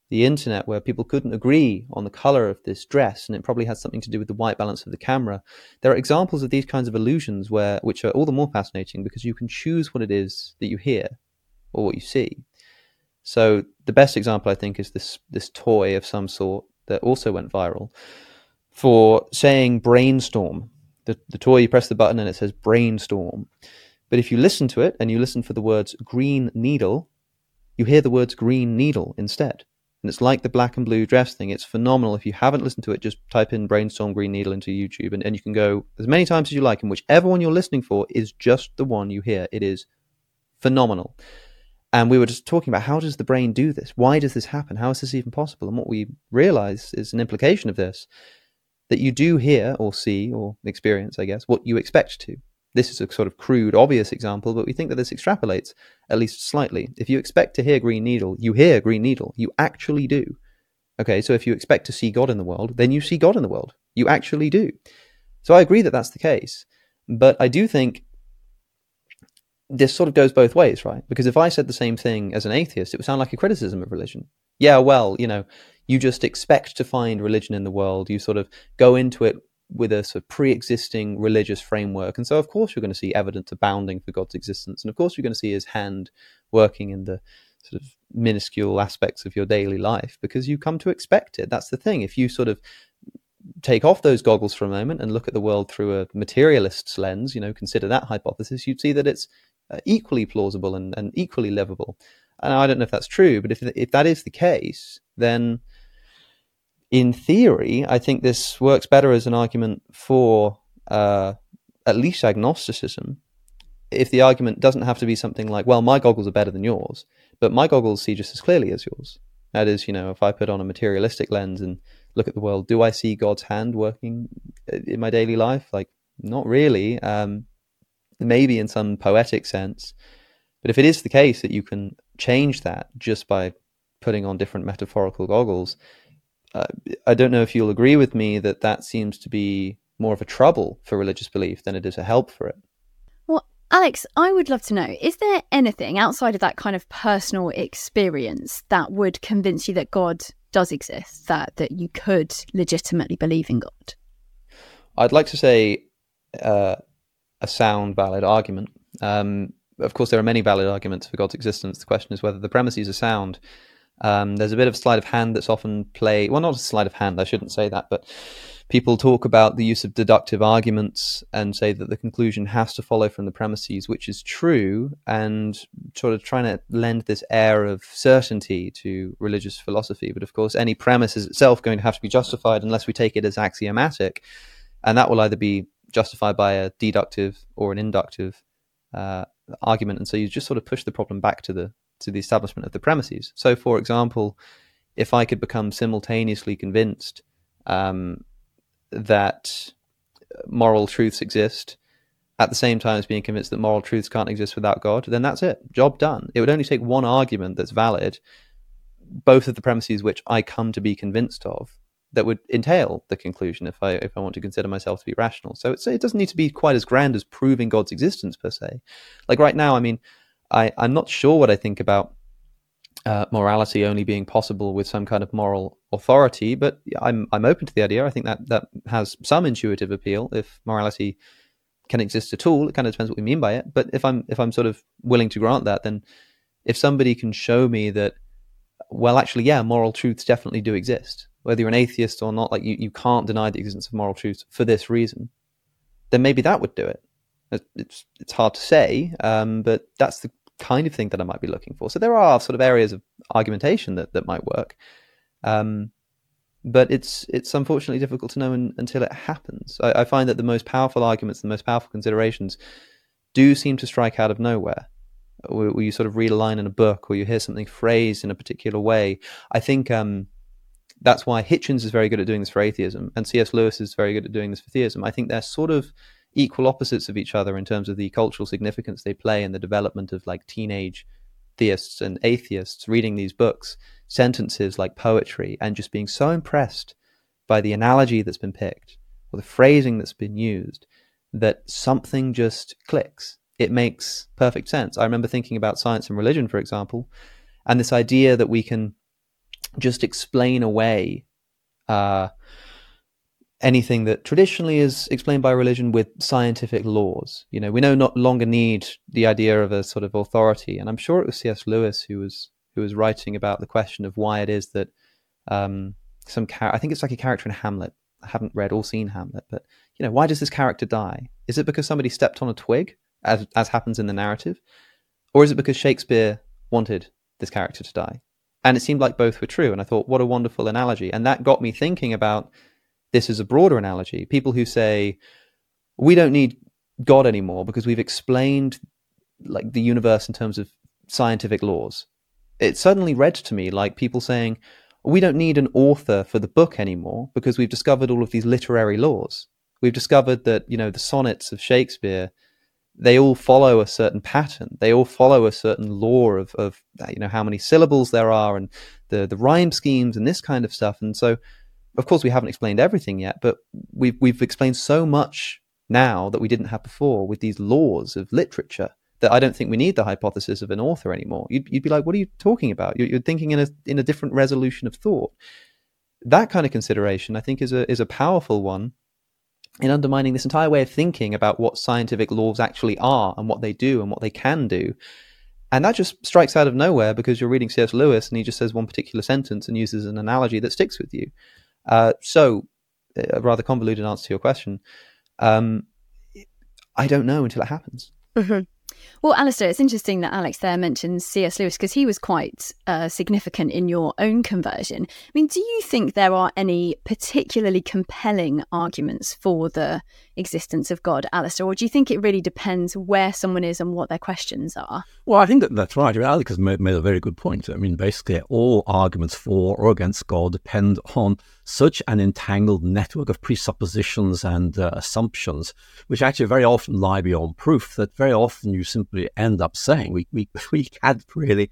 the internet where people couldn't agree on the color of this dress and it probably has something to do with the white balance of the camera. There are examples of these kinds of illusions where which are all the more fascinating because you can choose what it is that you hear or what you see. So the best example i think is this this toy of some sort that also went viral for saying brainstorm the, the toy you press the button and it says brainstorm but if you listen to it and you listen for the words green needle you hear the words green needle instead and it's like the black and blue dress thing. It's phenomenal. If you haven't listened to it, just type in Brainstorm Green Needle into YouTube and, and you can go as many times as you like. And whichever one you're listening for is just the one you hear. It is phenomenal. And we were just talking about how does the brain do this? Why does this happen? How is this even possible? And what we realize is an implication of this that you do hear or see or experience, I guess, what you expect to this is a sort of crude, obvious example, but we think that this extrapolates at least slightly. If you expect to hear Green Needle, you hear Green Needle. You actually do. Okay, so if you expect to see God in the world, then you see God in the world. You actually do. So I agree that that's the case. But I do think this sort of goes both ways, right? Because if I said the same thing as an atheist, it would sound like a criticism of religion. Yeah, well, you know, you just expect to find religion in the world. You sort of go into it with a sort of pre-existing religious framework, and so of course you're going to see evidence abounding for God's existence, and of course you're going to see His hand working in the sort of minuscule aspects of your daily life because you come to expect it. That's the thing. If you sort of take off those goggles for a moment and look at the world through a materialist's lens, you know, consider that hypothesis, you'd see that it's uh, equally plausible and, and equally livable. And I don't know if that's true, but if if that is the case, then in theory, I think this works better as an argument for uh, at least agnosticism. If the argument doesn't have to be something like, well, my goggles are better than yours, but my goggles see just as clearly as yours. That is, you know, if I put on a materialistic lens and look at the world, do I see God's hand working in my daily life? Like, not really. Um, maybe in some poetic sense. But if it is the case that you can change that just by putting on different metaphorical goggles, uh, I don't know if you'll agree with me that that seems to be more of a trouble for religious belief than it is a help for it. Well, Alex, I would love to know is there anything outside of that kind of personal experience that would convince you that God does exist, that, that you could legitimately believe in God? I'd like to say uh, a sound, valid argument. Um, of course, there are many valid arguments for God's existence. The question is whether the premises are sound. Um, there's a bit of a sleight of hand that's often played. Well, not a sleight of hand, I shouldn't say that, but people talk about the use of deductive arguments and say that the conclusion has to follow from the premises, which is true, and sort of trying to lend this air of certainty to religious philosophy. But of course, any premise is itself going to have to be justified unless we take it as axiomatic, and that will either be justified by a deductive or an inductive uh, argument. And so you just sort of push the problem back to the to the establishment of the premises. So, for example, if I could become simultaneously convinced um, that moral truths exist at the same time as being convinced that moral truths can't exist without God, then that's it. Job done. It would only take one argument that's valid, both of the premises which I come to be convinced of, that would entail the conclusion if I if I want to consider myself to be rational. So it doesn't need to be quite as grand as proving God's existence per se. Like right now, I mean, I, I'm not sure what I think about uh, morality only being possible with some kind of moral authority, but I'm I'm open to the idea. I think that that has some intuitive appeal. If morality can exist at all, it kind of depends what we mean by it. But if I'm if I'm sort of willing to grant that, then if somebody can show me that, well, actually, yeah, moral truths definitely do exist, whether you're an atheist or not, like you, you can't deny the existence of moral truths for this reason, then maybe that would do it. It's it's hard to say, um, but that's the kind of thing that I might be looking for. So there are sort of areas of argumentation that, that might work. Um, but it's it's unfortunately difficult to know in, until it happens. I, I, find that the most powerful arguments, the most powerful considerations, do seem to strike out of nowhere. Where, where you sort of read a line in a book, or you hear something phrased in a particular way. I think um, that's why Hitchens is very good at doing this for atheism, and C.S. Lewis is very good at doing this for theism. I think they're sort of equal opposites of each other in terms of the cultural significance they play in the development of like teenage theists and atheists reading these books sentences like poetry and just being so impressed by the analogy that's been picked or the phrasing that's been used that something just clicks. It makes perfect sense. I remember thinking about science and religion, for example, and this idea that we can just explain away uh, anything that traditionally is explained by religion with scientific laws. You know, we no not longer need the idea of a sort of authority, and I'm sure it was C.S. Lewis who was who was writing about the question of why it is that um, some char- I think it's like a character in Hamlet. I haven't read or seen Hamlet, but you know, why does this character die? Is it because somebody stepped on a twig, as as happens in the narrative, or is it because Shakespeare wanted this character to die? And it seemed like both were true. And I thought, what a wonderful analogy. And that got me thinking about this is a broader analogy. People who say we don't need God anymore because we've explained like the universe in terms of scientific laws it suddenly read to me like people saying, we don't need an author for the book anymore because we've discovered all of these literary laws. We've discovered that, you know, the sonnets of Shakespeare, they all follow a certain pattern. They all follow a certain law of, of you know, how many syllables there are and the, the rhyme schemes and this kind of stuff. And so, of course, we haven't explained everything yet, but we've, we've explained so much now that we didn't have before with these laws of literature that I don't think we need the hypothesis of an author anymore. You'd, you'd be like, what are you talking about? You're, you're, thinking in a in a different resolution of thought. That kind of consideration, I think, is a is a powerful one in undermining this entire way of thinking about what scientific laws actually are and what they do and what they can do. And that just strikes out of nowhere because you're reading C.S. Lewis and he just says one particular sentence and uses an analogy that sticks with you. Uh, so, a rather convoluted answer to your question. Um, I don't know until it happens. Mm-hmm. Well, Alister, it's interesting that Alex there mentions C.S. Lewis because he was quite uh, significant in your own conversion. I mean, do you think there are any particularly compelling arguments for the existence of God, Alister, or do you think it really depends where someone is and what their questions are? Well, I think that that's right. Alex has made, made a very good point. I mean, basically, all arguments for or against God depend on such an entangled network of presuppositions and uh, assumptions, which actually very often lie beyond proof, that very often you simply end up saying we, we, we can't really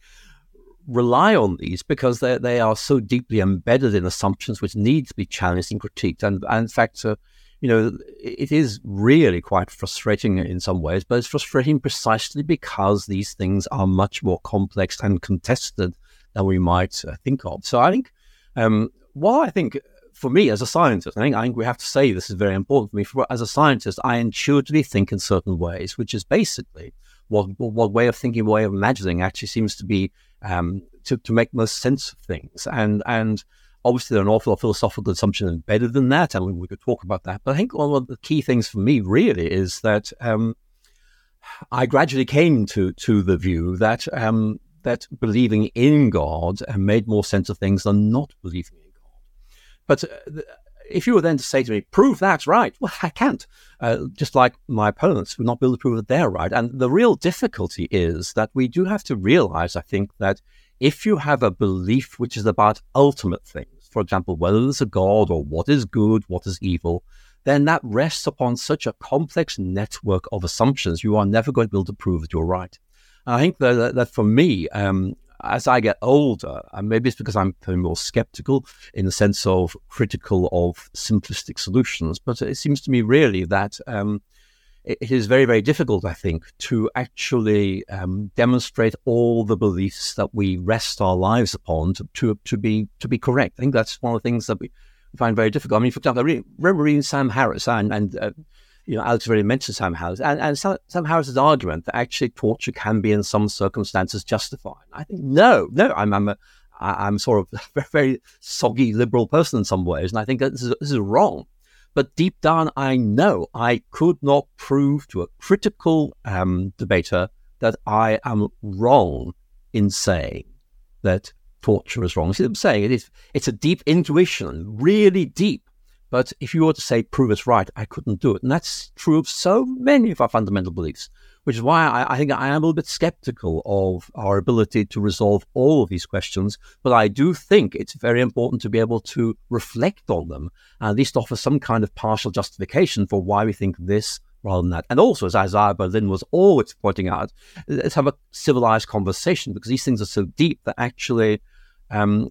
rely on these because they, they are so deeply embedded in assumptions which need to be challenged and critiqued. And, and in fact, uh, you know, it is really quite frustrating in some ways, but it's frustrating precisely because these things are much more complex and contested than we might uh, think of. So I think, um, well, I think for me as a scientist, I think, I think we have to say this is very important for me. For, as a scientist, I intuitively think in certain ways, which is basically what what way of thinking, way of imagining actually seems to be um, to, to make most sense of things. And and Obviously, there are an awful lot of philosophical assumptions embedded in that, and we could talk about that. But I think one of the key things for me really is that um, I gradually came to to the view that um, that believing in God made more sense of things than not believing in. But uh, if you were then to say to me, prove that's right, well, I can't. Uh, just like my opponents would not be able to prove that they're right. And the real difficulty is that we do have to realize, I think, that if you have a belief which is about ultimate things, for example, whether there's a God or what is good, what is evil, then that rests upon such a complex network of assumptions, you are never going to be able to prove that you're right. And I think that, that for me, um, as I get older, and maybe it's because I'm more skeptical in the sense of critical of simplistic solutions, but it seems to me really that um, it is very, very difficult, I think, to actually um, demonstrate all the beliefs that we rest our lives upon to, to, to, be to be correct. I think that's one of the things that we find very difficult. I mean, for example, I remember reading Sam Harris, and, and uh, you know, already mentioned Sam Harris, and, and Sam, Sam, Harris's argument that actually torture can be, in some circumstances, justified. I think no, no, I'm, I'm a, I'm sort of a very soggy liberal person in some ways, and I think that this is, this is wrong. But deep down, I know I could not prove to a critical um, debater that I am wrong in saying that torture is wrong. See, I'm saying it is. It's a deep intuition, really deep. But if you were to say prove it's right, I couldn't do it, and that's true of so many of our fundamental beliefs. Which is why I, I think I am a little bit skeptical of our ability to resolve all of these questions. But I do think it's very important to be able to reflect on them and at least offer some kind of partial justification for why we think this rather than that. And also, as Isaiah Berlin was always pointing out, let's have a civilized conversation because these things are so deep that actually um,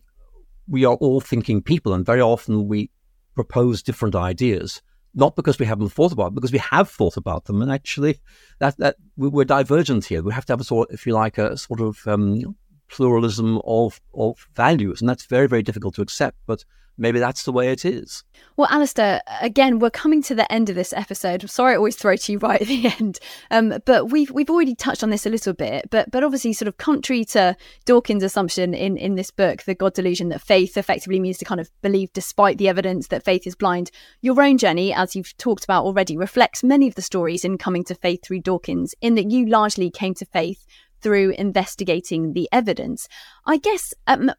we are all thinking people, and very often we propose different ideas. Not because we haven't thought about it, because we have thought about them, and actually, that that we're divergent here. We have to have a sort, if you like, a sort of um, pluralism of of values, and that's very very difficult to accept. But maybe that's the way it is. Well, Alister, again, we're coming to the end of this episode. Sorry I always throw to you right at the end. Um, but we've we've already touched on this a little bit, but but obviously sort of contrary to Dawkins' assumption in, in this book, The God Delusion, that faith effectively means to kind of believe despite the evidence that faith is blind. Your own journey, as you've talked about already, reflects many of the stories in coming to faith through Dawkins, in that you largely came to faith through investigating the evidence. I guess um,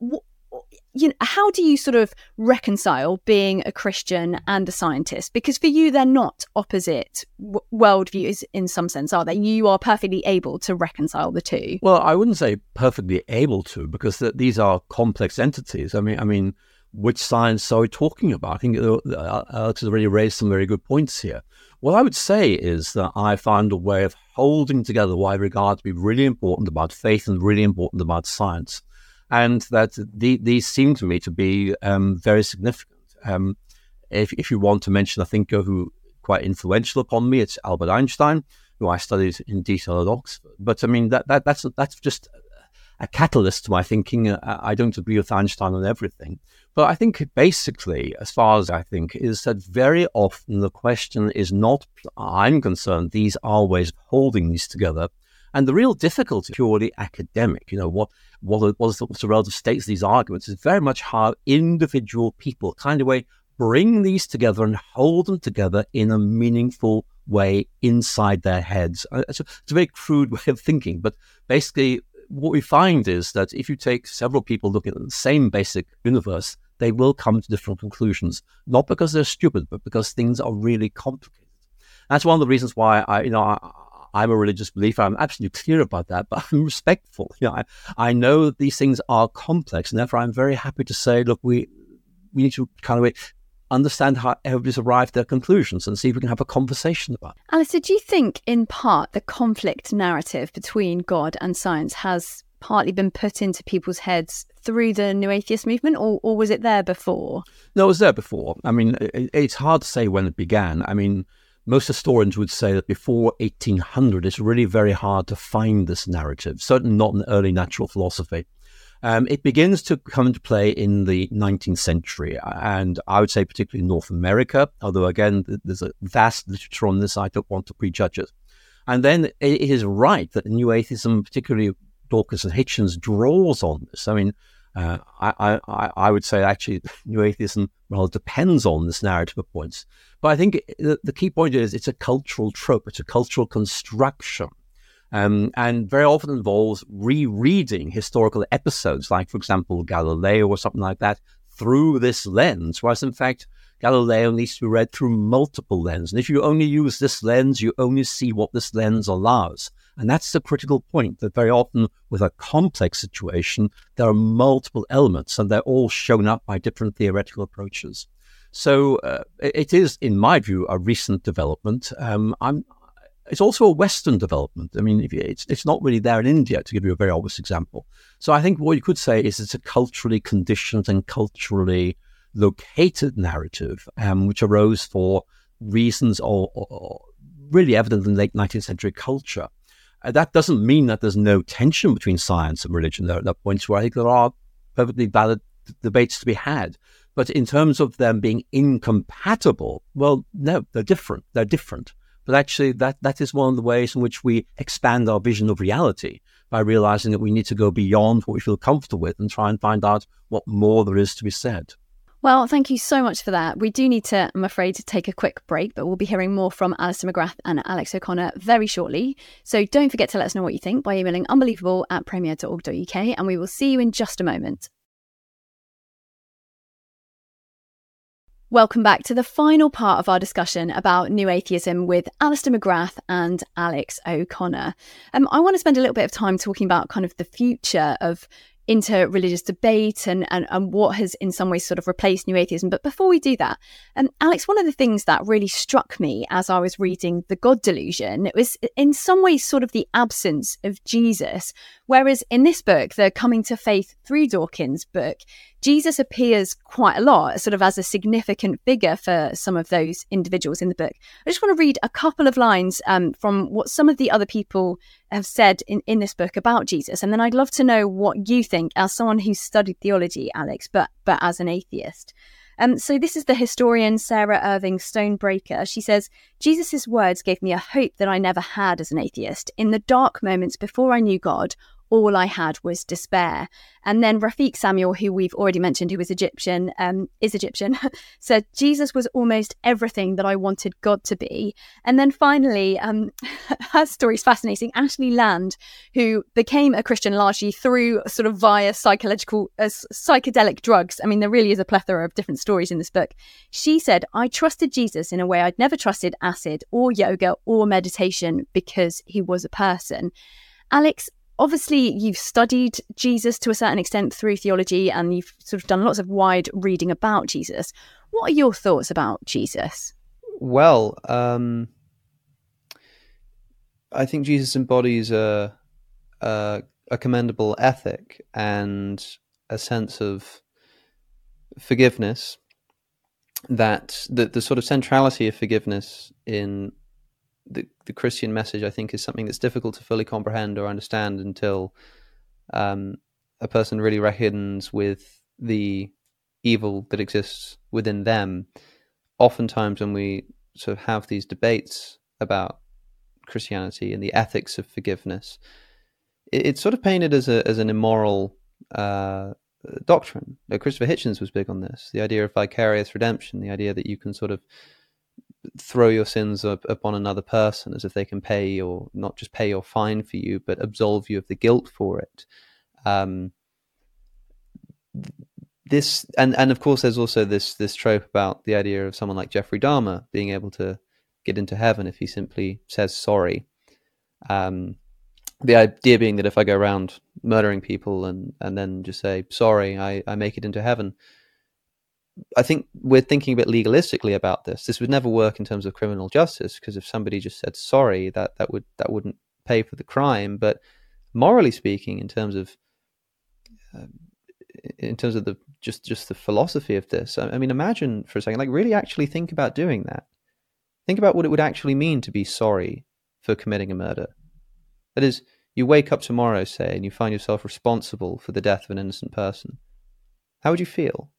you know, how do you sort of reconcile being a Christian and a scientist? Because for you, they're not opposite w- worldviews in some sense, are they? You are perfectly able to reconcile the two. Well, I wouldn't say perfectly able to, because th- these are complex entities. I mean, I mean, which science are we talking about? I think uh, Alex has already raised some very good points here. What I would say is that I found a way of holding together what I regard to be really important about faith and really important about science and that the, these seem to me to be um, very significant. Um, if, if you want to mention a thinker who quite influential upon me, it's Albert Einstein, who I studied in detail at Oxford. But I mean that, that that's that's just a catalyst to my thinking. Uh, I don't agree with Einstein on everything, but I think basically, as far as I think, is that very often the question is not. I'm concerned these are ways of holding these together and the real difficulty, purely academic, you know, what what what's the, what's the relative states of these arguments is very much how individual people kind of way bring these together and hold them together in a meaningful way inside their heads. Uh, it's a, it's a very crude way of thinking, but basically, what we find is that if you take several people looking at the same basic universe, they will come to different conclusions, not because they're stupid, but because things are really complicated. That's one of the reasons why I, you know, I, I'm a religious believer. I'm absolutely clear about that, but I'm respectful. You know, I, I know that these things are complex, and therefore I'm very happy to say, look, we we need to kind of understand how everybody's arrived at their conclusions and see if we can have a conversation about it. Alister, do you think in part the conflict narrative between God and science has partly been put into people's heads through the New Atheist movement, or, or was it there before? No, it was there before. I mean, it, it's hard to say when it began. I mean, most historians would say that before 1800, it's really very hard to find this narrative, certainly not in early natural philosophy. Um, it begins to come into play in the 19th century, and I would say particularly in North America, although again, there's a vast literature on this. I don't want to prejudge it. And then it is right that New Atheism, particularly Dawkins and Hitchens, draws on this. I mean, uh, I, I, I would say actually New Atheism well depends on this narrative of points. But I think the, the key point is it's a cultural trope, it's a cultural construction. Um, and very often involves rereading historical episodes, like, for example, Galileo or something like that, through this lens, whereas in fact, Galileo needs to be read through multiple lenses. And if you only use this lens, you only see what this lens allows. And that's the critical point that very often with a complex situation, there are multiple elements and they're all shown up by different theoretical approaches. So uh, it is, in my view, a recent development. Um, it's also a Western development. I mean, it's, it's not really there in India, to give you a very obvious example. So I think what you could say is it's a culturally conditioned and culturally located narrative, um, which arose for reasons or, or, really evident in late 19th century culture. Uh, that doesn't mean that there's no tension between science and religion. There, are points where I think there are perfectly valid debates to be had. But in terms of them being incompatible, well, no, they're different. They're different. But actually, that, that is one of the ways in which we expand our vision of reality by realizing that we need to go beyond what we feel comfortable with and try and find out what more there is to be said. Well, thank you so much for that. We do need to, I'm afraid, to take a quick break, but we'll be hearing more from Alister McGrath and Alex O'Connor very shortly. So don't forget to let us know what you think by emailing unbelievable at premier.org.uk, and we will see you in just a moment. Welcome back to the final part of our discussion about New Atheism with Alister McGrath and Alex O'Connor. Um, I want to spend a little bit of time talking about kind of the future of interreligious debate and, and, and what has in some ways sort of replaced new atheism. But before we do that, um, Alex, one of the things that really struck me as I was reading The God Delusion, it was in some ways sort of the absence of Jesus. Whereas in this book, the Coming to Faith through Dawkins book, Jesus appears quite a lot, sort of as a significant figure for some of those individuals in the book. I just want to read a couple of lines um, from what some of the other people have said in, in this book about Jesus. And then I'd love to know what you think as someone who's studied theology, Alex, but, but as an atheist. Um, so this is the historian Sarah Irving Stonebraker. She says, Jesus' words gave me a hope that I never had as an atheist. In the dark moments before I knew God, all I had was despair. And then Rafiq Samuel, who we've already mentioned, who was Egyptian, um, is Egyptian, said Jesus was almost everything that I wanted God to be. And then finally, um, her story is fascinating. Ashley Lande, who became a Christian largely through sort of via psychological, uh, psychedelic drugs. I mean, there really is a plethora of different stories in this book. She said, I trusted Jesus in a way I'd never trusted acid or yoga or meditation because he was a person. Alex, obviously you've studied Jesus to a certain extent through theology and you've sort of done lots of wide reading about Jesus. What are your thoughts about Jesus? Well, um, I think Jesus embodies a, a, a commendable ethic and a sense of forgiveness that the, the sort of centrality of forgiveness in the, the Christian message, I think, is something that's difficult to fully comprehend or understand until um, a person really reckons with the evil that exists within them. Oftentimes, when we sort of have these debates about Christianity and the ethics of forgiveness, it, it's sort of painted as a as an immoral uh, doctrine. Christopher Hitchens was big on this: the idea of vicarious redemption, the idea that you can sort of throw your sins up, upon another person as if they can pay or not just pay your fine for you, but absolve you of the guilt for it. Um, this and and of course there's also this this trope about the idea of someone like Jeffrey Dahmer being able to get into heaven if he simply says sorry. Um, the idea being that if I go around murdering people and and then just say sorry, I I make it into heaven. I think we're thinking a bit legalistically about this. This would never work in terms of criminal justice because if somebody just said sorry, that that would that wouldn't pay for the crime. But morally speaking, in terms of uh, in terms of the just just the philosophy of this, I, I mean, imagine for a second, like really actually think about doing that. Think about what it would actually mean to be sorry for committing a murder. That is, you wake up tomorrow, say, and you find yourself responsible for the death of an innocent person. How would you feel?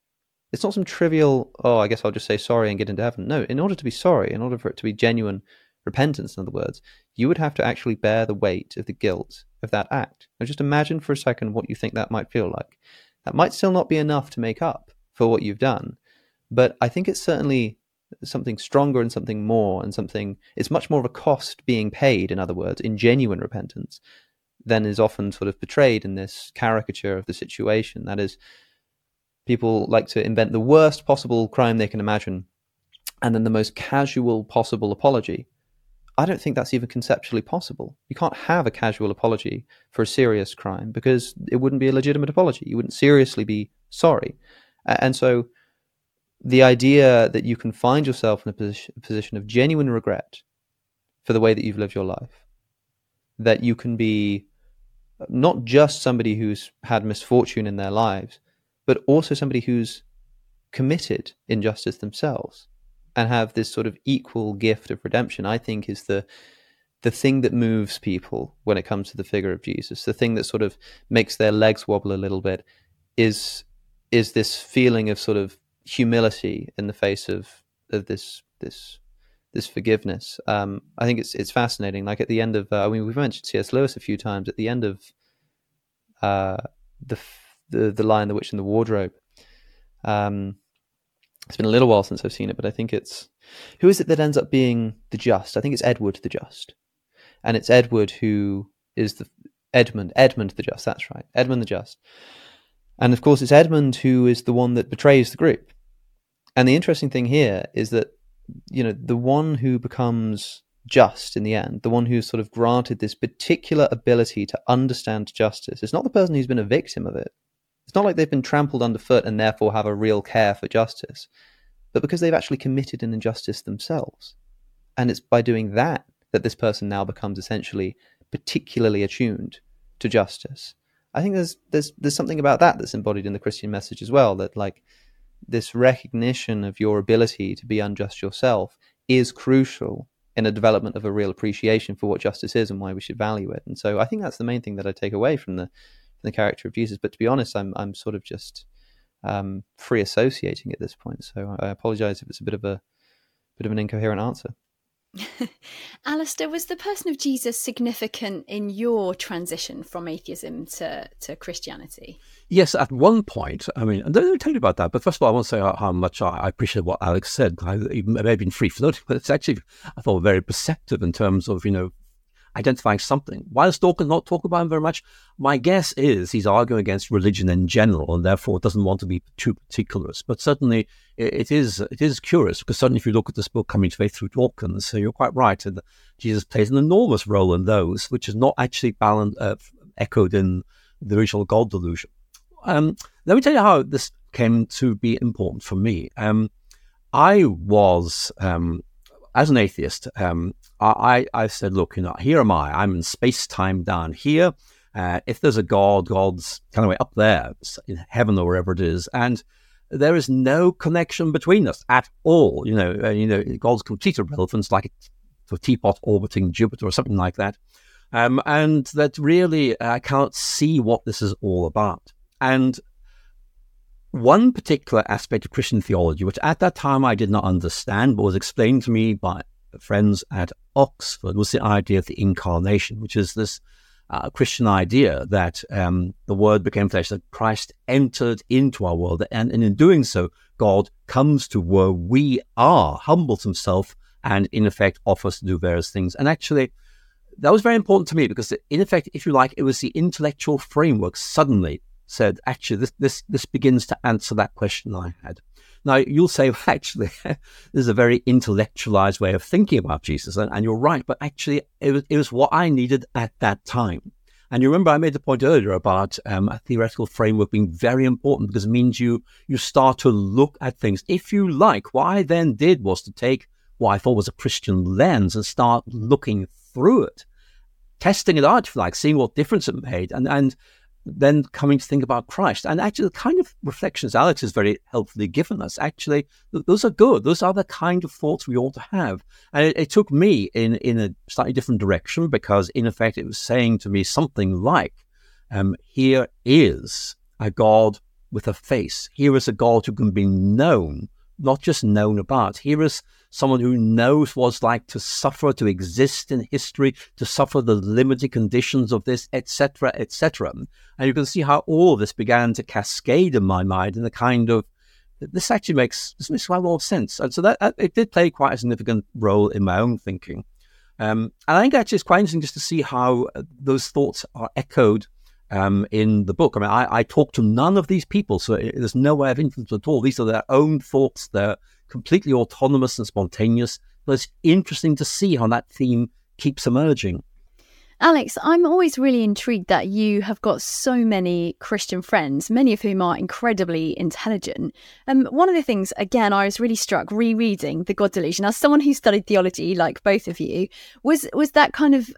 It's not some trivial, oh, I guess I'll just say sorry and get into heaven. No, in order to be sorry, in order for it to be genuine repentance, in other words, you would have to actually bear the weight of the guilt of that act. Now, just imagine for a second what you think that might feel like. That might still not be enough to make up for what you've done, but I think it's certainly something stronger and something more and something, it's much more of a cost being paid, in other words, in genuine repentance than is often sort of portrayed in this caricature of the situation. That is, people like to invent the worst possible crime they can imagine and then the most casual possible apology. I don't think that's even conceptually possible. You can't have a casual apology for a serious crime because it wouldn't be a legitimate apology. You wouldn't seriously be sorry. And so the idea that you can find yourself in a position, of genuine regret for the way that you've lived your life, that you can be uh, not just somebody who's had misfortune in their lives, but also somebody who's committed injustice themselves and have this sort of equal gift of redemption, I think is the the thing that moves people when it comes to the figure of Jesus. The thing that sort of makes their legs wobble a little bit is is this feeling of sort of humility in the face of of this this this forgiveness. Um, I think it's it's fascinating. Like at the end of, uh, I mean, we've mentioned C.S. Lewis a few times. At the end of uh, the the the Lion, the Witch, and the Wardrobe. Um, it's been a little while since I've seen it, but I think it's who is it that ends up being the just? I think it's Edward the Just, and it's Edward who is the Edmund Edmund the Just. That's right, Edmund the Just, and of course it's Edmund who is the one that betrays the group. And the interesting thing here is that you know the one who becomes just in the end, the one who's sort of granted this particular ability to understand justice, is not the person who's been a victim of it. It's not like they've been trampled underfoot and therefore have a real care for justice, but because they've actually committed an injustice themselves. And it's by doing that that this person now becomes essentially particularly attuned to justice. I think there's there's there's something about that that's embodied in the Christian message as well. That like this recognition of your ability to be unjust yourself is crucial in a development of a real appreciation for what justice is and why we should value it. And so I think that's the main thing that I take away from the the character of Jesus. But to be honest, I'm I'm sort of just um, free associating at this point. So I apologize if it's a bit of a bit of an incoherent answer. Alister, was the person of Jesus significant in your transition from atheism to, to Christianity? Yes, at one point. I mean, let me tell you about that. But first of all, I want to say how, how much I, I, appreciate what Alex said. I, it may have been free floating, but it's actually, I thought, very perceptive in terms of, you know, identifying something. Does Dawkins not talk about him very much? My guess is he's arguing against religion in general and therefore doesn't want to be too particularist. But certainly it is it is curious because certainly if you look at this book Coming to Faith through Dawkins, so you're quite right. And Jesus plays an enormous role in those, which is not actually balanced, uh, echoed in the original God delusion. Um, let me tell you how this came to be important for me. Um, I was um, as an atheist, um, I, I said, look, you know, here am I. I'm in space time down here. Uh, if there's a God, God's kind of way up there in heaven or wherever it is, and there is no connection between us at all. You know, uh, you know, God's complete irrelevance, like a teapot orbiting Jupiter or something like that. Um, and that really I can't see what this is all about. And one particular aspect of Christian theology, which at that time I did not understand, but was explained to me by friends at Oxford, was the idea of the incarnation, which is this uh, Christian idea that um, the Word became flesh, that Christ entered into our world, and, and in doing so, God comes to where we are, humbles himself, and in effect offers to do various things. And actually, that was very important to me because, in effect, if you like, it was the intellectual framework suddenly said, actually, this, this, this begins to answer that question I had. Now, you'll say, well, actually, this is a very intellectualized way of thinking about Jesus. And, and, you're right, but actually, it was, it was what I needed at that time. And you remember I made the point earlier about um, a theoretical framework being very important because it means you you start to look at things. If you like, what I then did was to take what I thought was a Christian lens and start looking through it, testing it out, like, seeing what difference it made. And and then coming to think about Christ. And actually, the kind of reflections Alex has very helpfully given us, actually, those are good. Those are the kind of thoughts we ought to have. And it, it took me in, in a slightly different direction because, in effect, it was saying to me something like, um, here is a God with a face. Here is a God who can be known, not just known about. Here is someone who knows what it's like to suffer, to exist in history, to suffer the limited conditions of this, etc., etc. And you can see how all this began to cascade in my mind in a kind of this actually makes this makes quite a lot of sense. And so that, that it did play quite a significant role in my own thinking. Um, and I think actually it's quite interesting just to see how uh, those thoughts are echoed um, in the book. I mean, I, I talk to none of these people, so there's no way of influence at all. These are their own thoughts. They're completely autonomous and spontaneous. But it's interesting to see how that theme keeps emerging. Alex, I'm always really intrigued that you have got so many Christian friends, many of whom are incredibly intelligent. Um, one of the things, again, I was really struck rereading The God Delusion as someone who studied theology, like both of you, was was that kind of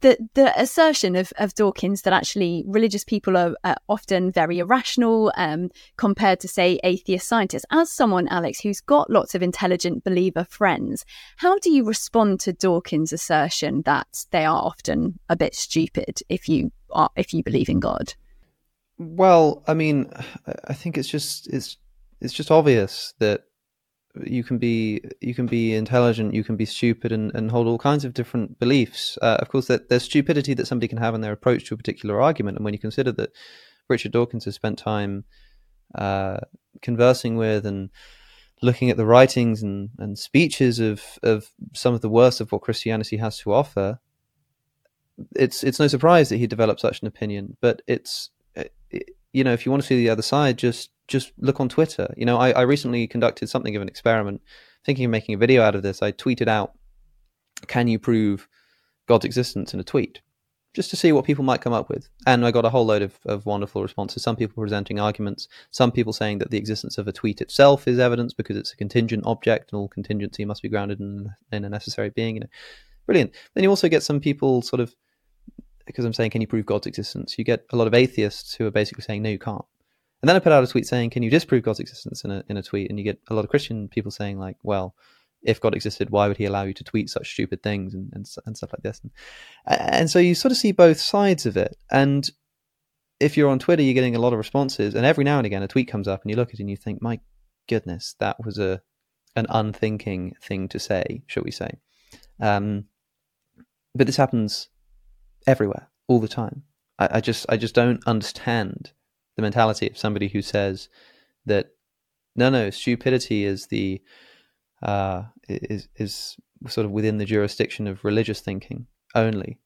the the assertion of, of Dawkins that actually religious people are, are often very irrational um, compared to say atheist scientists. As someone, Alex, who's got lots of intelligent believer friends, how do you respond to Dawkins' assertion that they are often a bit stupid if you are if you believe in God? Well, I mean, I think it's just it's it's just obvious that you can be you can be intelligent, you can be stupid, and, and hold all kinds of different beliefs. Uh, of course, that there's stupidity that somebody can have in their approach to a particular argument, and when you consider that Richard Dawkins has spent time uh, conversing with and looking at the writings and, and speeches of, of some of the worst of what Christianity has to offer, it's it's no surprise that he developed such an opinion. But it's it, you know if you want to see the other side, just just look on Twitter. You know, I, I recently conducted something of an experiment, thinking of making a video out of this. I tweeted out, "Can you prove God's existence in a tweet?" just to see what people might come up with. And I got a whole load of, of wonderful responses. Some people presenting arguments, some people saying that the existence of a tweet itself is evidence because it's a contingent object and all contingency must be grounded in, in a necessary being. You know, brilliant. Then you also get some people sort of, because I'm saying, can you prove God's existence? You get a lot of atheists who are basically saying, no, you can't. And then I put out a tweet saying, can you disprove God's existence in a, in a tweet? And you get a lot of Christian people saying, like, well, if God existed, why would he allow you to tweet such stupid things and, and, and stuff like this? And, and so you sort of see both sides of it. And if you're on Twitter, you're getting a lot of responses, and every now and again a tweet comes up, and you look at it and you think, my goodness, that was a an unthinking thing to say, shall we say? Um, but this happens everywhere, all the time. I, I just I just don't understand the mentality of somebody who says that no, no, stupidity is the uh, is is sort of within the jurisdiction of religious thinking only.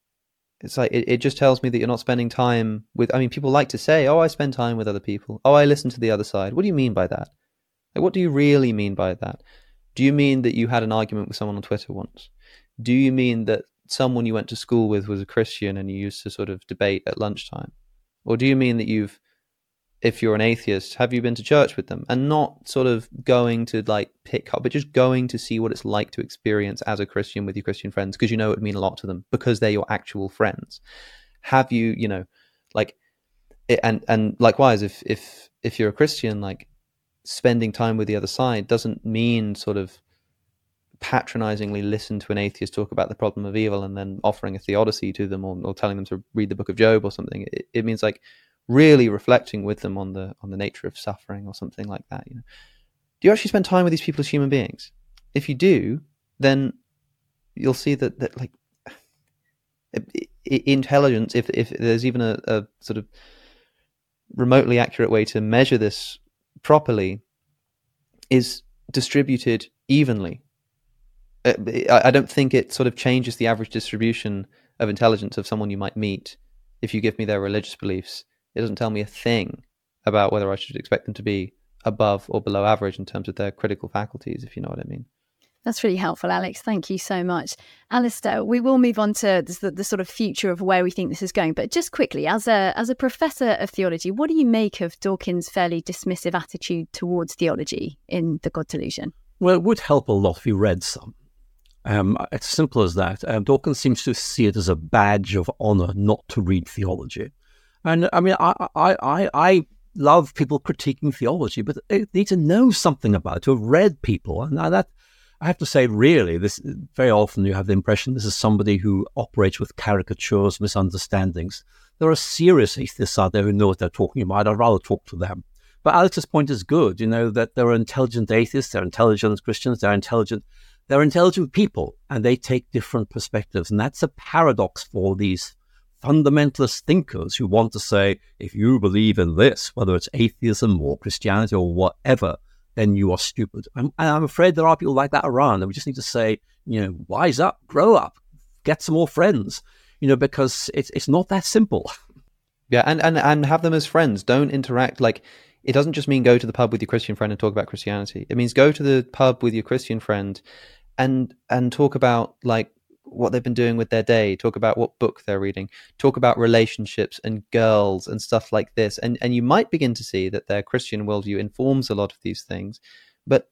It's like it, it just tells me that you're not spending time with. I mean, people like to say, "Oh, I spend time with other people." Oh, I listen to the other side. What do you mean by that? Like, what do you really mean by that? Do you mean that you had an argument with someone on Twitter once? Do you mean that someone you went to school with was a Christian and you used to sort of debate at lunchtime? Or do you mean that you've if you're an atheist, have you been to church with them? And not sort of going to like pick up, but just going to see what it's like to experience as a Christian with your Christian friends because you know it would mean a lot to them because they're your actual friends. Have you, you know, like, and and likewise, if if if you're a Christian, like spending time with the other side doesn't mean sort of patronizingly listen to an atheist talk about the problem of evil and then offering a theodicy to them or, or telling them to read the book of Job or something. It, it means like really reflecting with them on the on the nature of suffering or something like that you know. Do you actually spend time with these people as human beings? If you do then you'll see that that like intelligence if if there's even a, a sort of remotely accurate way to measure this properly is distributed evenly. Uh, I don't think it sort of changes the average distribution of intelligence of someone you might meet if you give me their religious beliefs it doesn't tell me a thing about whether I should expect them to be above or below average in terms of their critical faculties, if you know what I mean. That's really helpful, Alex. Thank you so much. Alister, we will move on to the, the, sort of future of where we think this is going. But just quickly, as a, as a professor of theology, what do you make of Dawkins' fairly dismissive attitude towards theology in The God Delusion? Well, it would help a lot if you read some. Um, it's simple as that. Um, Dawkins seems to see it as a badge of honor not to read theology. And I mean, I, I, I, I love people critiquing theology, but they need to know something about it, to have read people. And that, I have to say, really, this very often you have the impression this is somebody who operates with caricatures, misunderstandings. There are serious atheists out there who know what they're talking about. I'd rather talk to them. But Alex's point is good, you know, that there are intelligent atheists, there are intelligent Christians, there are intelligent, they're intelligent people, and they take different perspectives. And that's a paradox for these fundamentalist thinkers who want to say, if you believe in this, whether it's atheism or Christianity or whatever, then you are stupid. I'm, and I'm afraid there are people like that around. And we just need to say, you know, wise up, grow up, get some more friends, you know, because it's, it's not that simple. Yeah, and, and, and have them as friends. Don't interact like it doesn't just mean go to the pub with your Christian friend and talk about Christianity. It means go to the pub with your Christian friend and and talk about like what they've been doing with their day, talk about what book they're reading, talk about relationships and girls and stuff like this. And and you might begin to see that their Christian worldview informs a lot of these things, but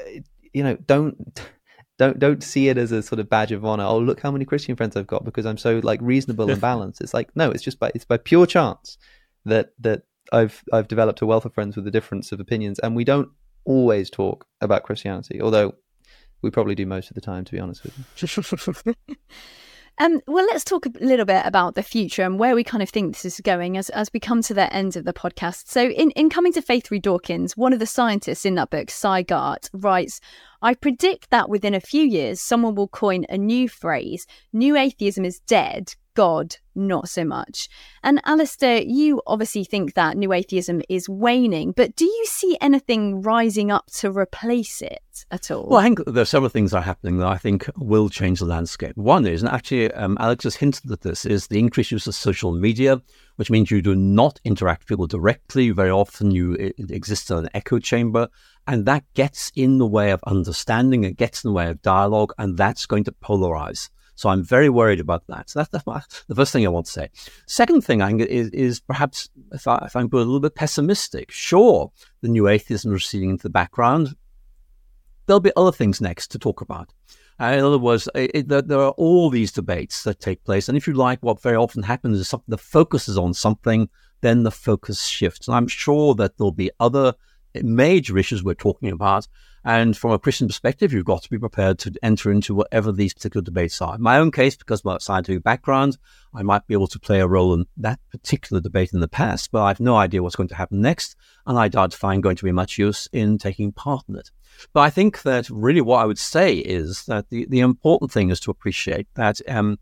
eh, you know, don't don't don't see it as a sort of badge of honor. Oh, look how many Christian friends I've got because I'm so like reasonable and balanced. It's like no, it's just by it's by pure chance that that I've I've developed a wealth of friends with a difference of opinions, and we don't always talk about Christianity, although we probably do most of the time, to be honest with you. Um, well, let's talk a little bit about the future and where we kind of think this is going as, as we come to the end of the podcast. So, in, in Coming to Faith through Dawkins, one of the scientists in that book, Sy Garte, writes I predict that within a few years, someone will coin a new phrase New atheism is dead. God, not so much. And Alister, you obviously think that new atheism is waning, but do you see anything rising up to replace it at all? Well, I think there are several things that are happening that I think will change the landscape. One is, and actually um, Alex has hinted at this, is the increased use of social media, which means you do not interact with people directly. Very often you exist in an echo chamber, and that gets in the way of understanding, it gets in the way of dialogue, and that's going to polarize. So I'm very worried about that. So that's, the first thing I want to say. Second thing I think is, is perhaps if, I, if I'm a little bit pessimistic, sure, the new atheism is receding into the background. There'll be other things next to talk about. Uh, in other words, it, it, there are all these debates that take place. And if you like, what very often happens is the focus is on something, then the focus shifts. And I'm sure that there'll be other major issues we're talking about and from a Christian perspective, you've got to be prepared to enter into whatever these particular debates are. In my own case, because of my scientific background, I might be able to play a role in that particular debate in the past, but I have no idea what's going to happen next, and I doubt find going to be much use in taking part in it. But I think that really what I would say is that the, the important thing is to appreciate that um,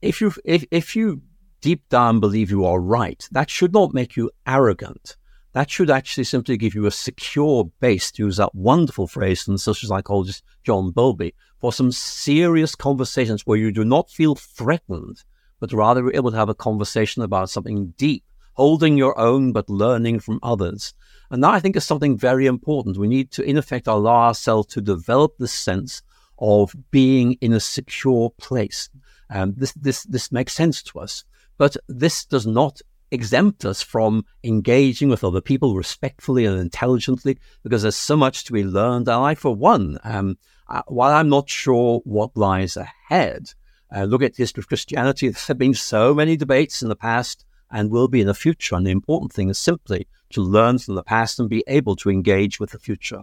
if you if, if you deep down believe you are right, that should not make you arrogant that should actually simply give you a secure base, to use that wonderful phrase from the social psychologist John Bowlby, for some serious conversations where you do not feel threatened, but rather able to have a conversation about something deep, holding your own but learning from others. And that I think is something very important. We need to, in effect, allow ourselves to develop this sense of being in a secure place. Um, this, this, this makes sense to us. But this does not exempt us from engaging with other people respectfully and intelligently because there's so much to be learned. And I, for one, um, uh, while I'm not sure what lies ahead, uh, look at the history of Christianity. There have been so many debates in the past and will be in the future. And the important thing is simply to learn from the past and be able to engage with the future.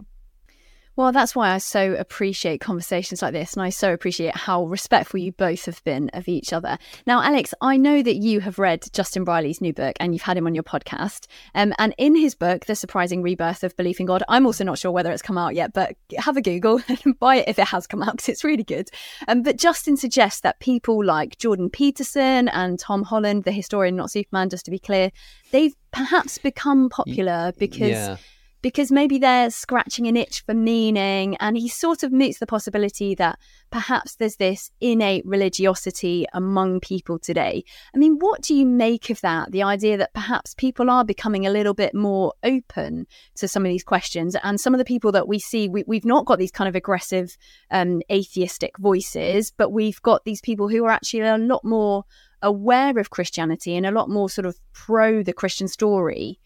Well, that's why I so appreciate conversations like this, and I so appreciate how respectful you both have been of each other. Now, Alex, I know that you have read Justin Brierley's new book and you've had him on your podcast. Um, and in his book, The Surprising Rebirth of Belief in God, I'm also not sure whether it's come out yet, but have a Google and buy it if it has come out because it's really good. Um, but Justin suggests that people like Jordan Peterson and Tom Holland, the historian, not Superman, just to be clear, they've perhaps become popular because. Yeah because maybe they're scratching an itch for meaning. And he sort of moots the possibility that perhaps there's this innate religiosity among people today. I mean, what do you make of that? The idea that perhaps people are becoming a little bit more open to some of these questions. And some of the people that we see, we, have not got these kind of aggressive um, atheistic voices, but we've got these people who are actually a lot more aware of Christianity and a lot more sort of pro the Christian story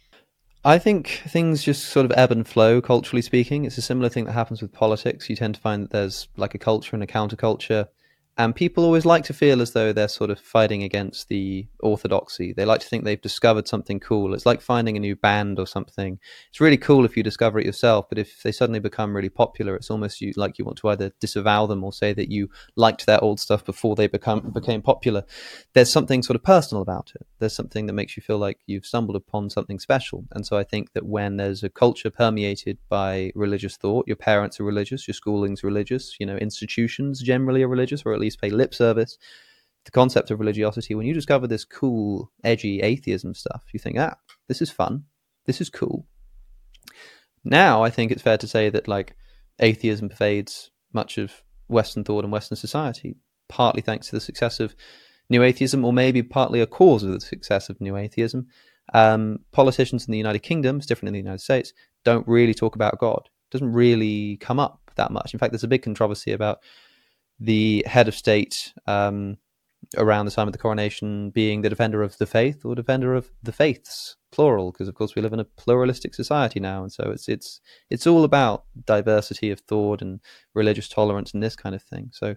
I think things just sort of ebb and flow, culturally speaking. It's a similar thing that happens with politics. You tend to find that there's like a culture and a counterculture. And people always like to feel as though they're sort of fighting against the orthodoxy. They like to think they've discovered something cool. It's like finding a new band or something. It's really cool if you discover it yourself, but if they suddenly become really popular, it's almost you like you want to either disavow them or say that you liked their old stuff before they become became popular. There's something sort of personal about it. There's something that makes you feel like you've stumbled upon something special. And so I think that when there's a culture permeated by religious thought, your parents are religious, your schooling's religious, you know, institutions generally are religious, or at least pay lip service. The concept of religiosity, when you discover this cool, edgy atheism stuff, you think, ah, this is fun. This is cool. Now, I think it's fair to say that like atheism pervades much of Western thought and Western society, partly thanks to the success of new atheism, or maybe partly a cause of the success of new atheism. Um, politicians in the United Kingdom, it's different in the United States, don't really talk about God. It doesn't really come up that much. In fact, there's a big controversy about the head of state um, around the time of the coronation being the defender of the faith or defender of the faiths, plural, because of course we live in a pluralistic society now, and so it's it's it's all about diversity of thought and religious tolerance and this kind of thing. So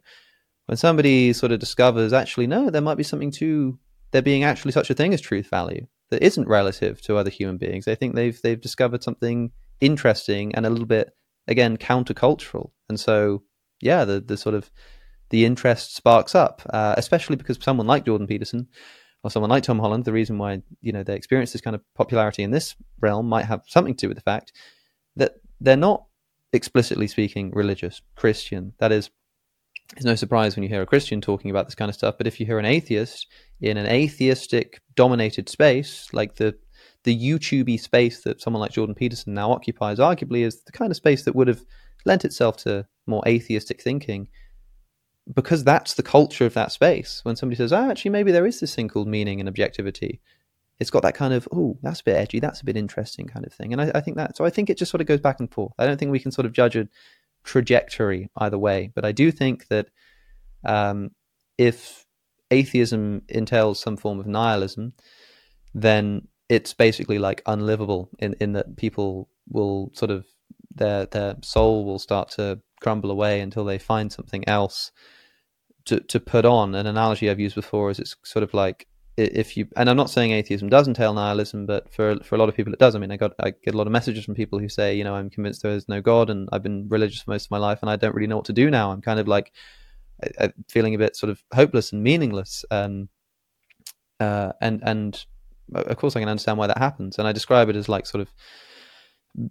when somebody sort of discovers actually no, there might be something to there being actually such a thing as truth value that isn't relative to other human beings, they think they've they've discovered something interesting and a little bit again countercultural, and so yeah, the the sort of the interest sparks up, uh, especially because someone like Jordan Peterson or someone like Tom Holland, the reason why you know they experience this kind of popularity in this realm might have something to do with the fact that they're not explicitly speaking religious Christian. That is, it's no surprise when you hear a Christian talking about this kind of stuff. But if you hear an atheist in an atheistic dominated space, like the the YouTubey space that someone like Jordan Peterson now occupies, arguably is the kind of space that would have lent itself to more atheistic thinking, because that's the culture of that space. When somebody says, "Oh, actually, maybe there is this thing called meaning and objectivity," it's got that kind of, "Oh, that's a bit edgy, that's a bit interesting" kind of thing. And I, I think that, so I think it just sort of goes back and forth. I don't think we can sort of judge a trajectory either way, but I do think that um, if atheism entails some form of nihilism, then it's basically like unlivable in, in that people will sort of their their soul will start to crumble away until they find something else to to put on. An analogy I've used before is it's sort of like if you and I'm not saying atheism does entail nihilism, but for for a lot of people it does. I mean, I got I get a lot of messages from people who say, you know, I'm convinced there is no God, and I've been religious for most of my life, and I don't really know what to do now. I'm kind of like feeling a bit sort of hopeless and meaningless. Um, uh, and and of course I can understand why that happens. And I describe it as like sort of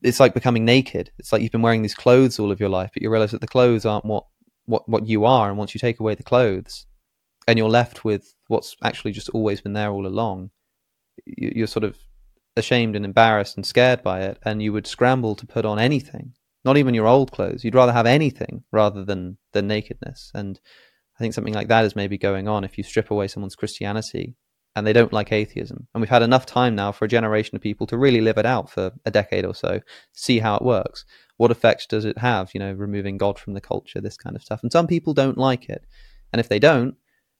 it's like becoming naked. It's like you've been wearing these clothes all of your life, but you realize that the clothes aren't what what what you are. And once you take away the clothes, and you're left with what's actually just always been there all along, you're sort of ashamed and embarrassed and scared by it, and you would scramble to put on anything, not even your old clothes. You'd rather have anything rather than the nakedness. And I think something like that is maybe going on if you strip away someone's Christianity and they don't like atheism. And we've had enough time now for a generation of people to really live it out for a decade or so, see how it works. What effects does it have, you know, removing God from the culture, this kind of stuff. And some people don't like it. And if they don't,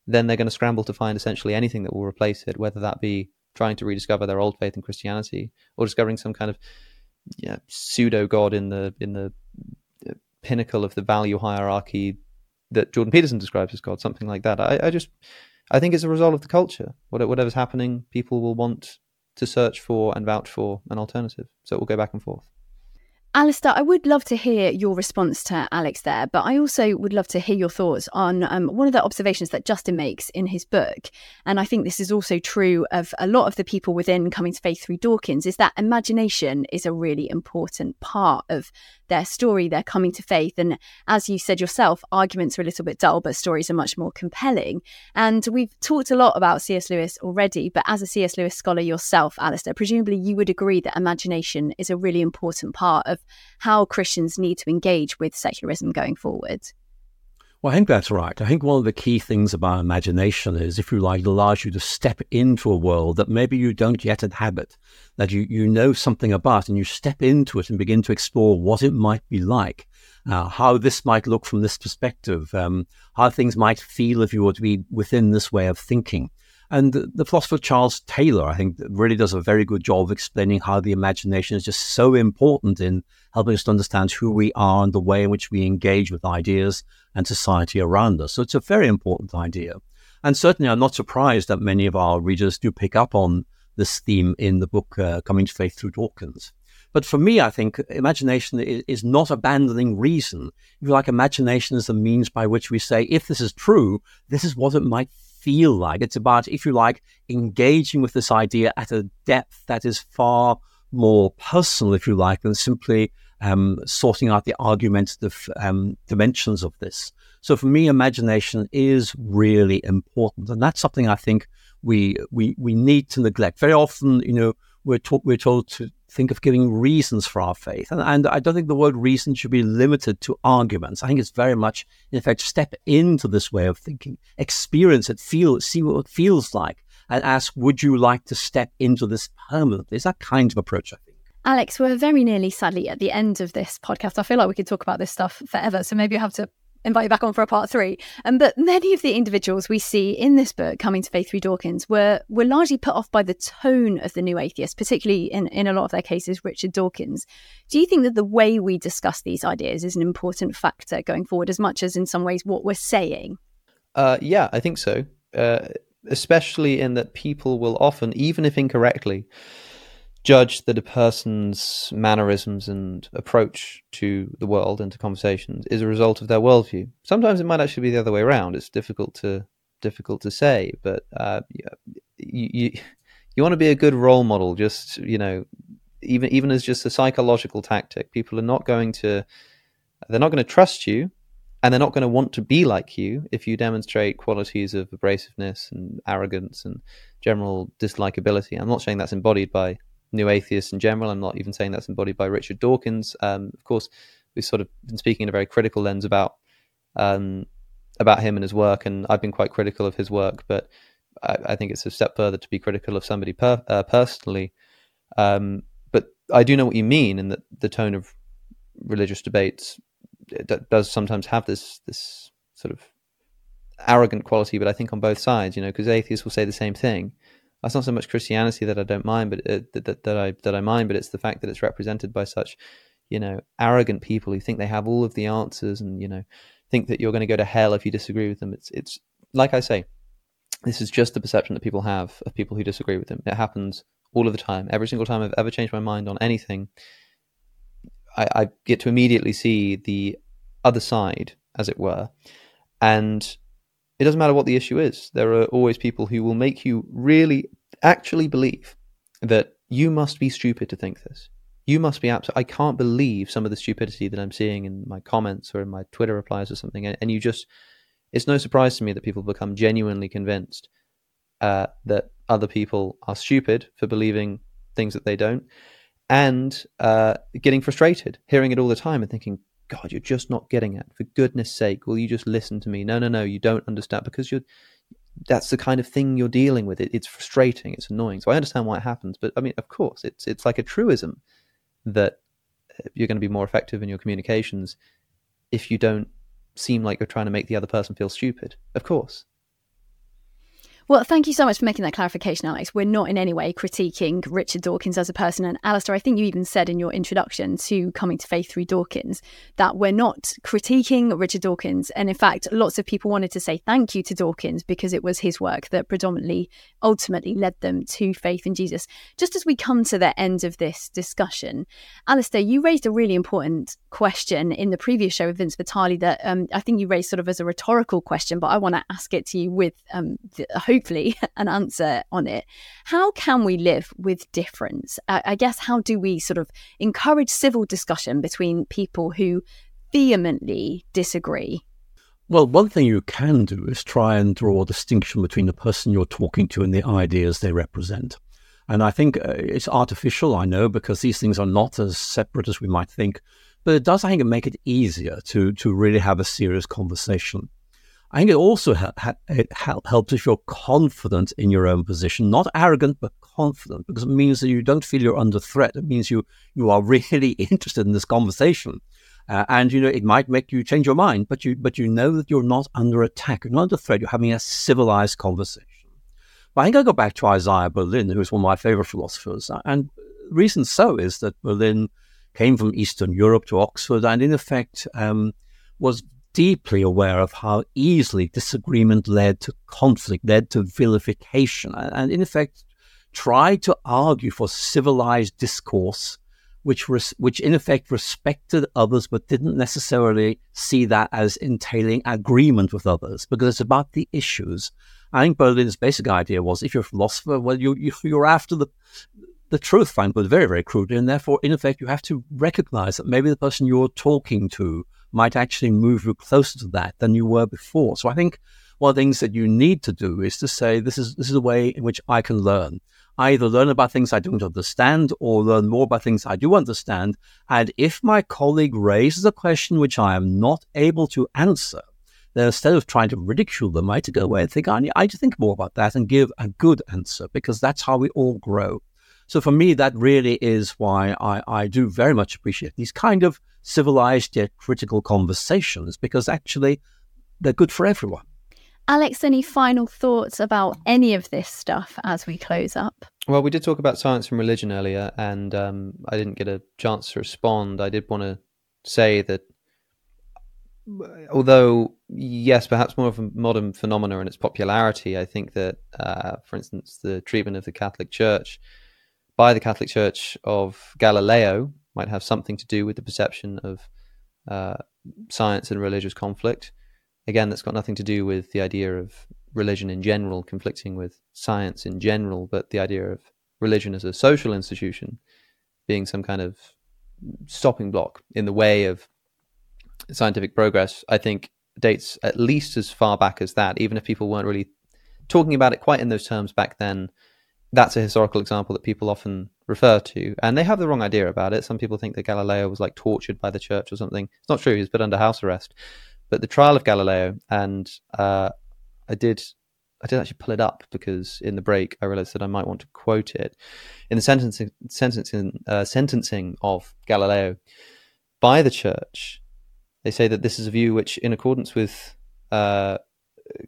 then they're going to scramble to find essentially anything that will replace it, whether that be trying to rediscover their old faith in Christianity or discovering some kind of yeah, pseudo God in the in the uh, pinnacle of the value hierarchy that Jordan Peterson describes as God, something like that. I, I just I think it's a result of the culture. Whatever's happening, people will want to search for and vouch for an alternative. So it will go back and forth. Alister, I would love to hear your response to Alex there, but I also would love to hear your thoughts on um, one of the observations that Justin makes in his book. And I think this is also true of a lot of the people within Coming to Faith through Dawkins, is that imagination is a really important part of their story, their coming to faith. And as you said yourself, arguments are a little bit dull, but stories are much more compelling. And we've talked a lot about C.S. Lewis already, but as a C.S. Lewis scholar yourself, Alister, presumably you would agree that imagination is a really important part of how Christians need to engage with secularism going forward. Well, I think that's right. I think one of the key things about imagination is, if you like, it allows you to step into a world that maybe you don't yet inhabit, that you, you know something about, and you step into it and begin to explore what it might be like, uh, how this might look from this perspective, um, how things might feel if you were to be within this way of thinking. And the philosopher Charles Taylor, I think, really does a very good job of explaining how the imagination is just so important in helping us to understand who we are and the way in which we engage with ideas and society around us. So it's a very important idea. And certainly, I'm not surprised that many of our readers do pick up on this theme in the book uh, Coming to Faith Through Dawkins. But for me, I think imagination is not abandoning reason. If you like, imagination is the means by which we say, if this is true, this is what it might feel like. It's about, if you like, engaging with this idea at a depth that is far more personal, if you like, than simply um, sorting out the argumentative um, dimensions of this. So for me, imagination is really important, and that's something I think we we we need to neglect. Very often, you know, we're we're told to think of giving reasons for our faith. And, and, I don't think the word reason should be limited to arguments. I think it's very much, in fact, step into this way of thinking, experience it, feel it, see what it feels like, and ask, would you like to step into this permanently? Is that kind of approach, I think. Alex, we're very nearly sadly at the end of this podcast. I feel like we could talk about this stuff forever. So maybe you have to invite you back on for a part three. Um, but many of the individuals we see in this book, Coming to Faith through Dawkins, were were largely put off by the tone of the new atheist, particularly in, in a lot of their cases, Richard Dawkins. Do you think that the way we discuss these ideas is an important factor going forward, as much as in some ways what we're saying? Uh, yeah, I think so. Uh, especially in that people will often, even if incorrectly, judge that a person's mannerisms and approach to the world and to conversations is a result of their worldview. Sometimes it might actually be the other way around. It's difficult to difficult to say, but uh, you, you you want to be a good role model. Just you know, even even as just a psychological tactic, people are not going to they're not going to trust you and they're not going to want to be like you if you demonstrate qualities of abrasiveness and arrogance and general dislikability. I'm not saying that's embodied by new atheists in general. I'm not even saying that's embodied by Richard Dawkins. Um, of course, we've sort of been speaking in a very critical lens about um, about him and his work, and I've been quite critical of his work. But I, I think it's a step further to be critical of somebody per, uh, personally. Um, but I do know what you mean, and that the tone of religious debates does sometimes have this this sort of arrogant quality, but I think on both sides, you know, because atheists will say the same thing. That's not so much Christianity that I don't mind, but uh, that, that I that I mind, but it's the fact that it's represented by such, you know, arrogant people who think they have all of the answers and you know think that you're going to go to hell if you disagree with them. It's it's like I say, this is just the perception that people have of people who disagree with them. It happens all of the time. Every single time I've ever changed my mind on anything, I, I get to immediately see the other side, as it were, and it doesn't matter what the issue is. There are always people who will make you really actually believe that you must be stupid to think this. You must be absolute. I can't believe some of the stupidity that I'm seeing in my comments or in my Twitter replies or something. And, and you just, it's no surprise to me that people become genuinely convinced uh, that other people are stupid for believing things that they don't, and uh, getting frustrated, hearing it all the time, and thinking, God, you're just not getting it. For goodness sake, will you just listen to me? No, no, no, you don't understand because you're. That's the kind of thing you're dealing with. It, it's frustrating. It's annoying. So I understand why it happens, but I mean, of course, it's it's like a truism that uh, you're going to be more effective in your communications if you don't seem like you're trying to make the other person feel stupid. Of course. Well, thank you so much for making that clarification, Alex. We're not in any way critiquing Richard Dawkins as a person. And Alister, I think you even said in your introduction to Coming to Faith through Dawkins that we're not critiquing Richard Dawkins. And in fact, lots of people wanted to say thank you to Dawkins because it was his work that predominantly, ultimately led them to faith in Jesus. Just as we come to the end of this discussion, Alister, you raised a really important question in the previous show with Vince Vitale that um, I think you raised sort of as a rhetorical question, but I want to ask it to you with um, the, hopefully an answer on it. How can we live with difference? I guess, how do we sort of encourage civil discussion between people who vehemently disagree? Well, one thing you can do is try and draw a distinction between the person you're talking to and the ideas they represent. And I think uh, it's artificial, I know, because these things are not as separate as we might think. But it does, I think, make it easier to, to really have a serious conversation. I think it also ha- it helps if you're confident in your own position, not arrogant, but confident, because it means that you don't feel you're under threat. It means you you are really interested in this conversation, uh, and you know it might make you change your mind, but you but you know that you're not under attack, you're not under threat. You're having a civilized conversation. But I think I go back to Isaiah Berlin, who is one of my favorite philosophers, and the reason so is that Berlin came from Eastern Europe to Oxford, and in effect um, was deeply aware of how easily disagreement led to conflict, led to vilification, and in effect tried to argue for civilized discourse, which res- which in effect respected others but didn't necessarily see that as entailing agreement with others because it's about the issues. I think Berlin's basic idea was if you're a philosopher, well, you, you you're after the the truth, fine, but very, very crudely. And therefore, in effect, you have to recognize that maybe the person you're talking to might actually move you closer to that than you were before. So I think one of the things that you need to do is to say, this is this is a way in which I can learn. I either learn about things I don't understand or learn more about things I do understand. And if my colleague raises a question which I am not able to answer, then instead of trying to ridicule them, I have to go away and think, I need, I need to think more about that and give a good answer because that's how we all grow. So for me, that really is why I, I do very much appreciate these kind of civilized yet critical conversations because actually they're good for everyone. Alex, any final thoughts about any of this stuff as we close up? Well, we did talk about science and religion earlier, and um, I didn't get a chance to respond. I did want to say that although, yes, perhaps more of a modern phenomenon in its popularity, I think that, uh, for instance, the treatment of the Catholic Church by the Catholic Church of Galileo might have something to do with the perception of uh, science and religious conflict. Again, that's got nothing to do with the idea of religion in general conflicting with science in general, but the idea of religion as a social institution being some kind of stopping block in the way of scientific progress, I think dates at least as far back as that, even if people weren't really talking about it quite in those terms back then. That's a historical example that people often refer to, and they have the wrong idea about it. Some people think that Galileo was like tortured by the church or something. It's not true. He was put under house arrest. But the trial of Galileo, and uh, I did, I did actually pull it up because in the break I realized that I might want to quote it in the sentencing sentencing uh, sentencing of Galileo by the church. They say that this is a view which, in accordance with uh,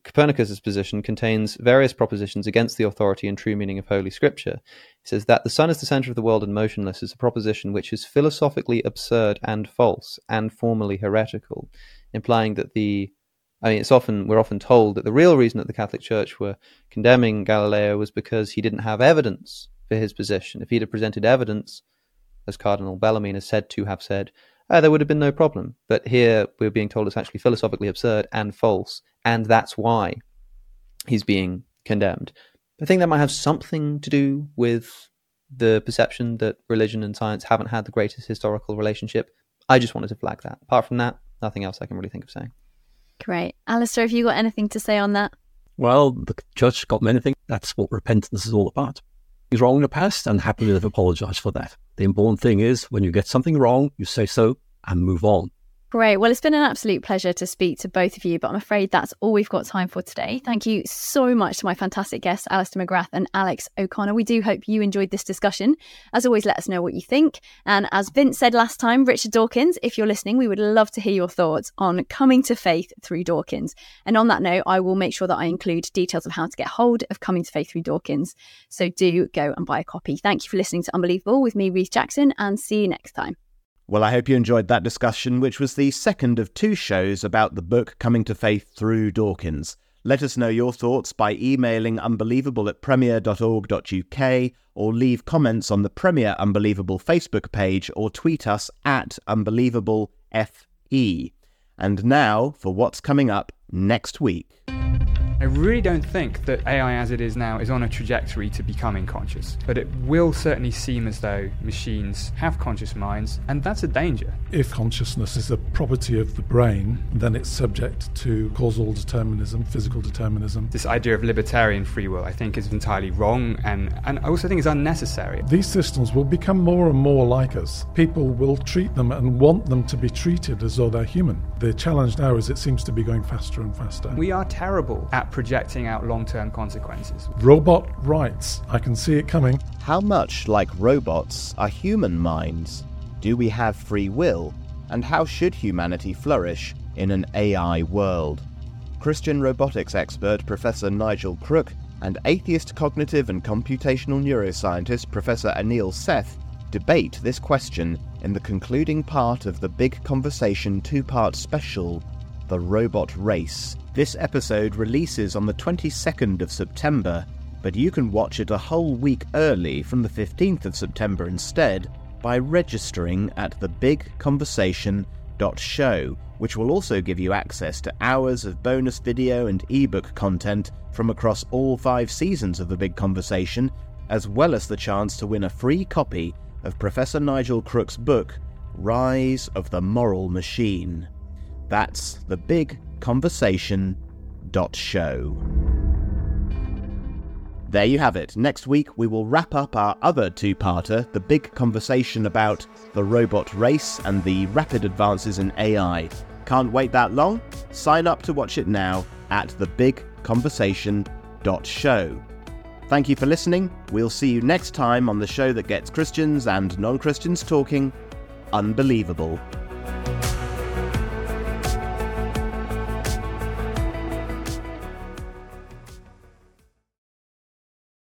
Copernicus's position contains various propositions against the authority and true meaning of Holy Scripture. He says that the sun is the center of the world and motionless is a proposition which is philosophically absurd and false and formally heretical, implying that the I mean, it's often we're often told that the real reason that the Catholic Church were condemning Galileo was because he didn't have evidence for his position. If he'd have presented evidence, as Cardinal Bellarmine is said to have said, uh, there would have been no problem. But here we're being told it's actually philosophically absurd and false, and that's why he's being condemned. I think that might have something to do with the perception that religion and science haven't had the greatest historical relationship. I just wanted to flag that. Apart from that, nothing else I can really think of saying. Great. Alister, have you got anything to say on that? Well, the church got many things. That's what repentance is all about. He's wrong in the past and happily they've apologized for that. The important thing is when you get something wrong, you say so and move on. Great. Well, it's been an absolute pleasure to speak to both of you, but I'm afraid that's all we've got time for today. Thank you so much to my fantastic guests, Alister McGrath and Alex O'Connor. We do hope you enjoyed this discussion. As always, let us know what you think. And as Vince said last time, Richard Dawkins, if you're listening, we would love to hear your thoughts on coming to faith through Dawkins. And on that note, I will make sure that I include details of how to get hold of Coming to Faith through Dawkins. So do go and buy a copy. Thank you for listening to Unbelievable with me, Ruth Jackson, and see you next time. Well, I hope you enjoyed that discussion, which was the second of two shows about the book Coming to Faith through Dawkins. Let us know your thoughts by emailing unbelievable at premier.org.uk or leave comments on the Premier Unbelievable Facebook page or tweet us at unbelievablefe. And now for what's coming up next week. I really don't think that AI as it is now is on a trajectory to becoming conscious, but it will certainly seem as though machines have conscious minds, and that's a danger. If consciousness is a property of the brain, then it's subject to causal determinism, physical determinism. This idea of libertarian free will, I think, is entirely wrong, and, and I also think is unnecessary. These systems will become more and more like us. People will treat them and want them to be treated as though they're human. The challenge now is it seems to be going faster and faster. We are terrible at projecting out long term consequences. Robot rights. I can see it coming. How much like robots are human minds? Do we have free will? And how should humanity flourish in an AI world? Christian robotics expert Professor Nigel Crook and atheist cognitive and computational neuroscientist Professor Anil Seth debate this question in the concluding part of the Big Conversation two part special, The Robot Race. This episode releases on the 22nd of September, but you can watch it a whole week early from the 15th of September instead by registering at thebigconversation.show, which will also give you access to hours of bonus video and ebook content from across all five seasons of The Big Conversation, as well as the chance to win a free copy of Professor Nigel Crook's book, Rise of the Moral Machine. That's the big conversation.show. There you have it. Next week, we will wrap up our other two parter the big conversation about the robot race and the rapid advances in AI. Can't wait that long? Sign up to watch it now at thebigconversation.show. Thank you for listening. We'll see you next time on the show that gets Christians and non Christians talking unbelievable.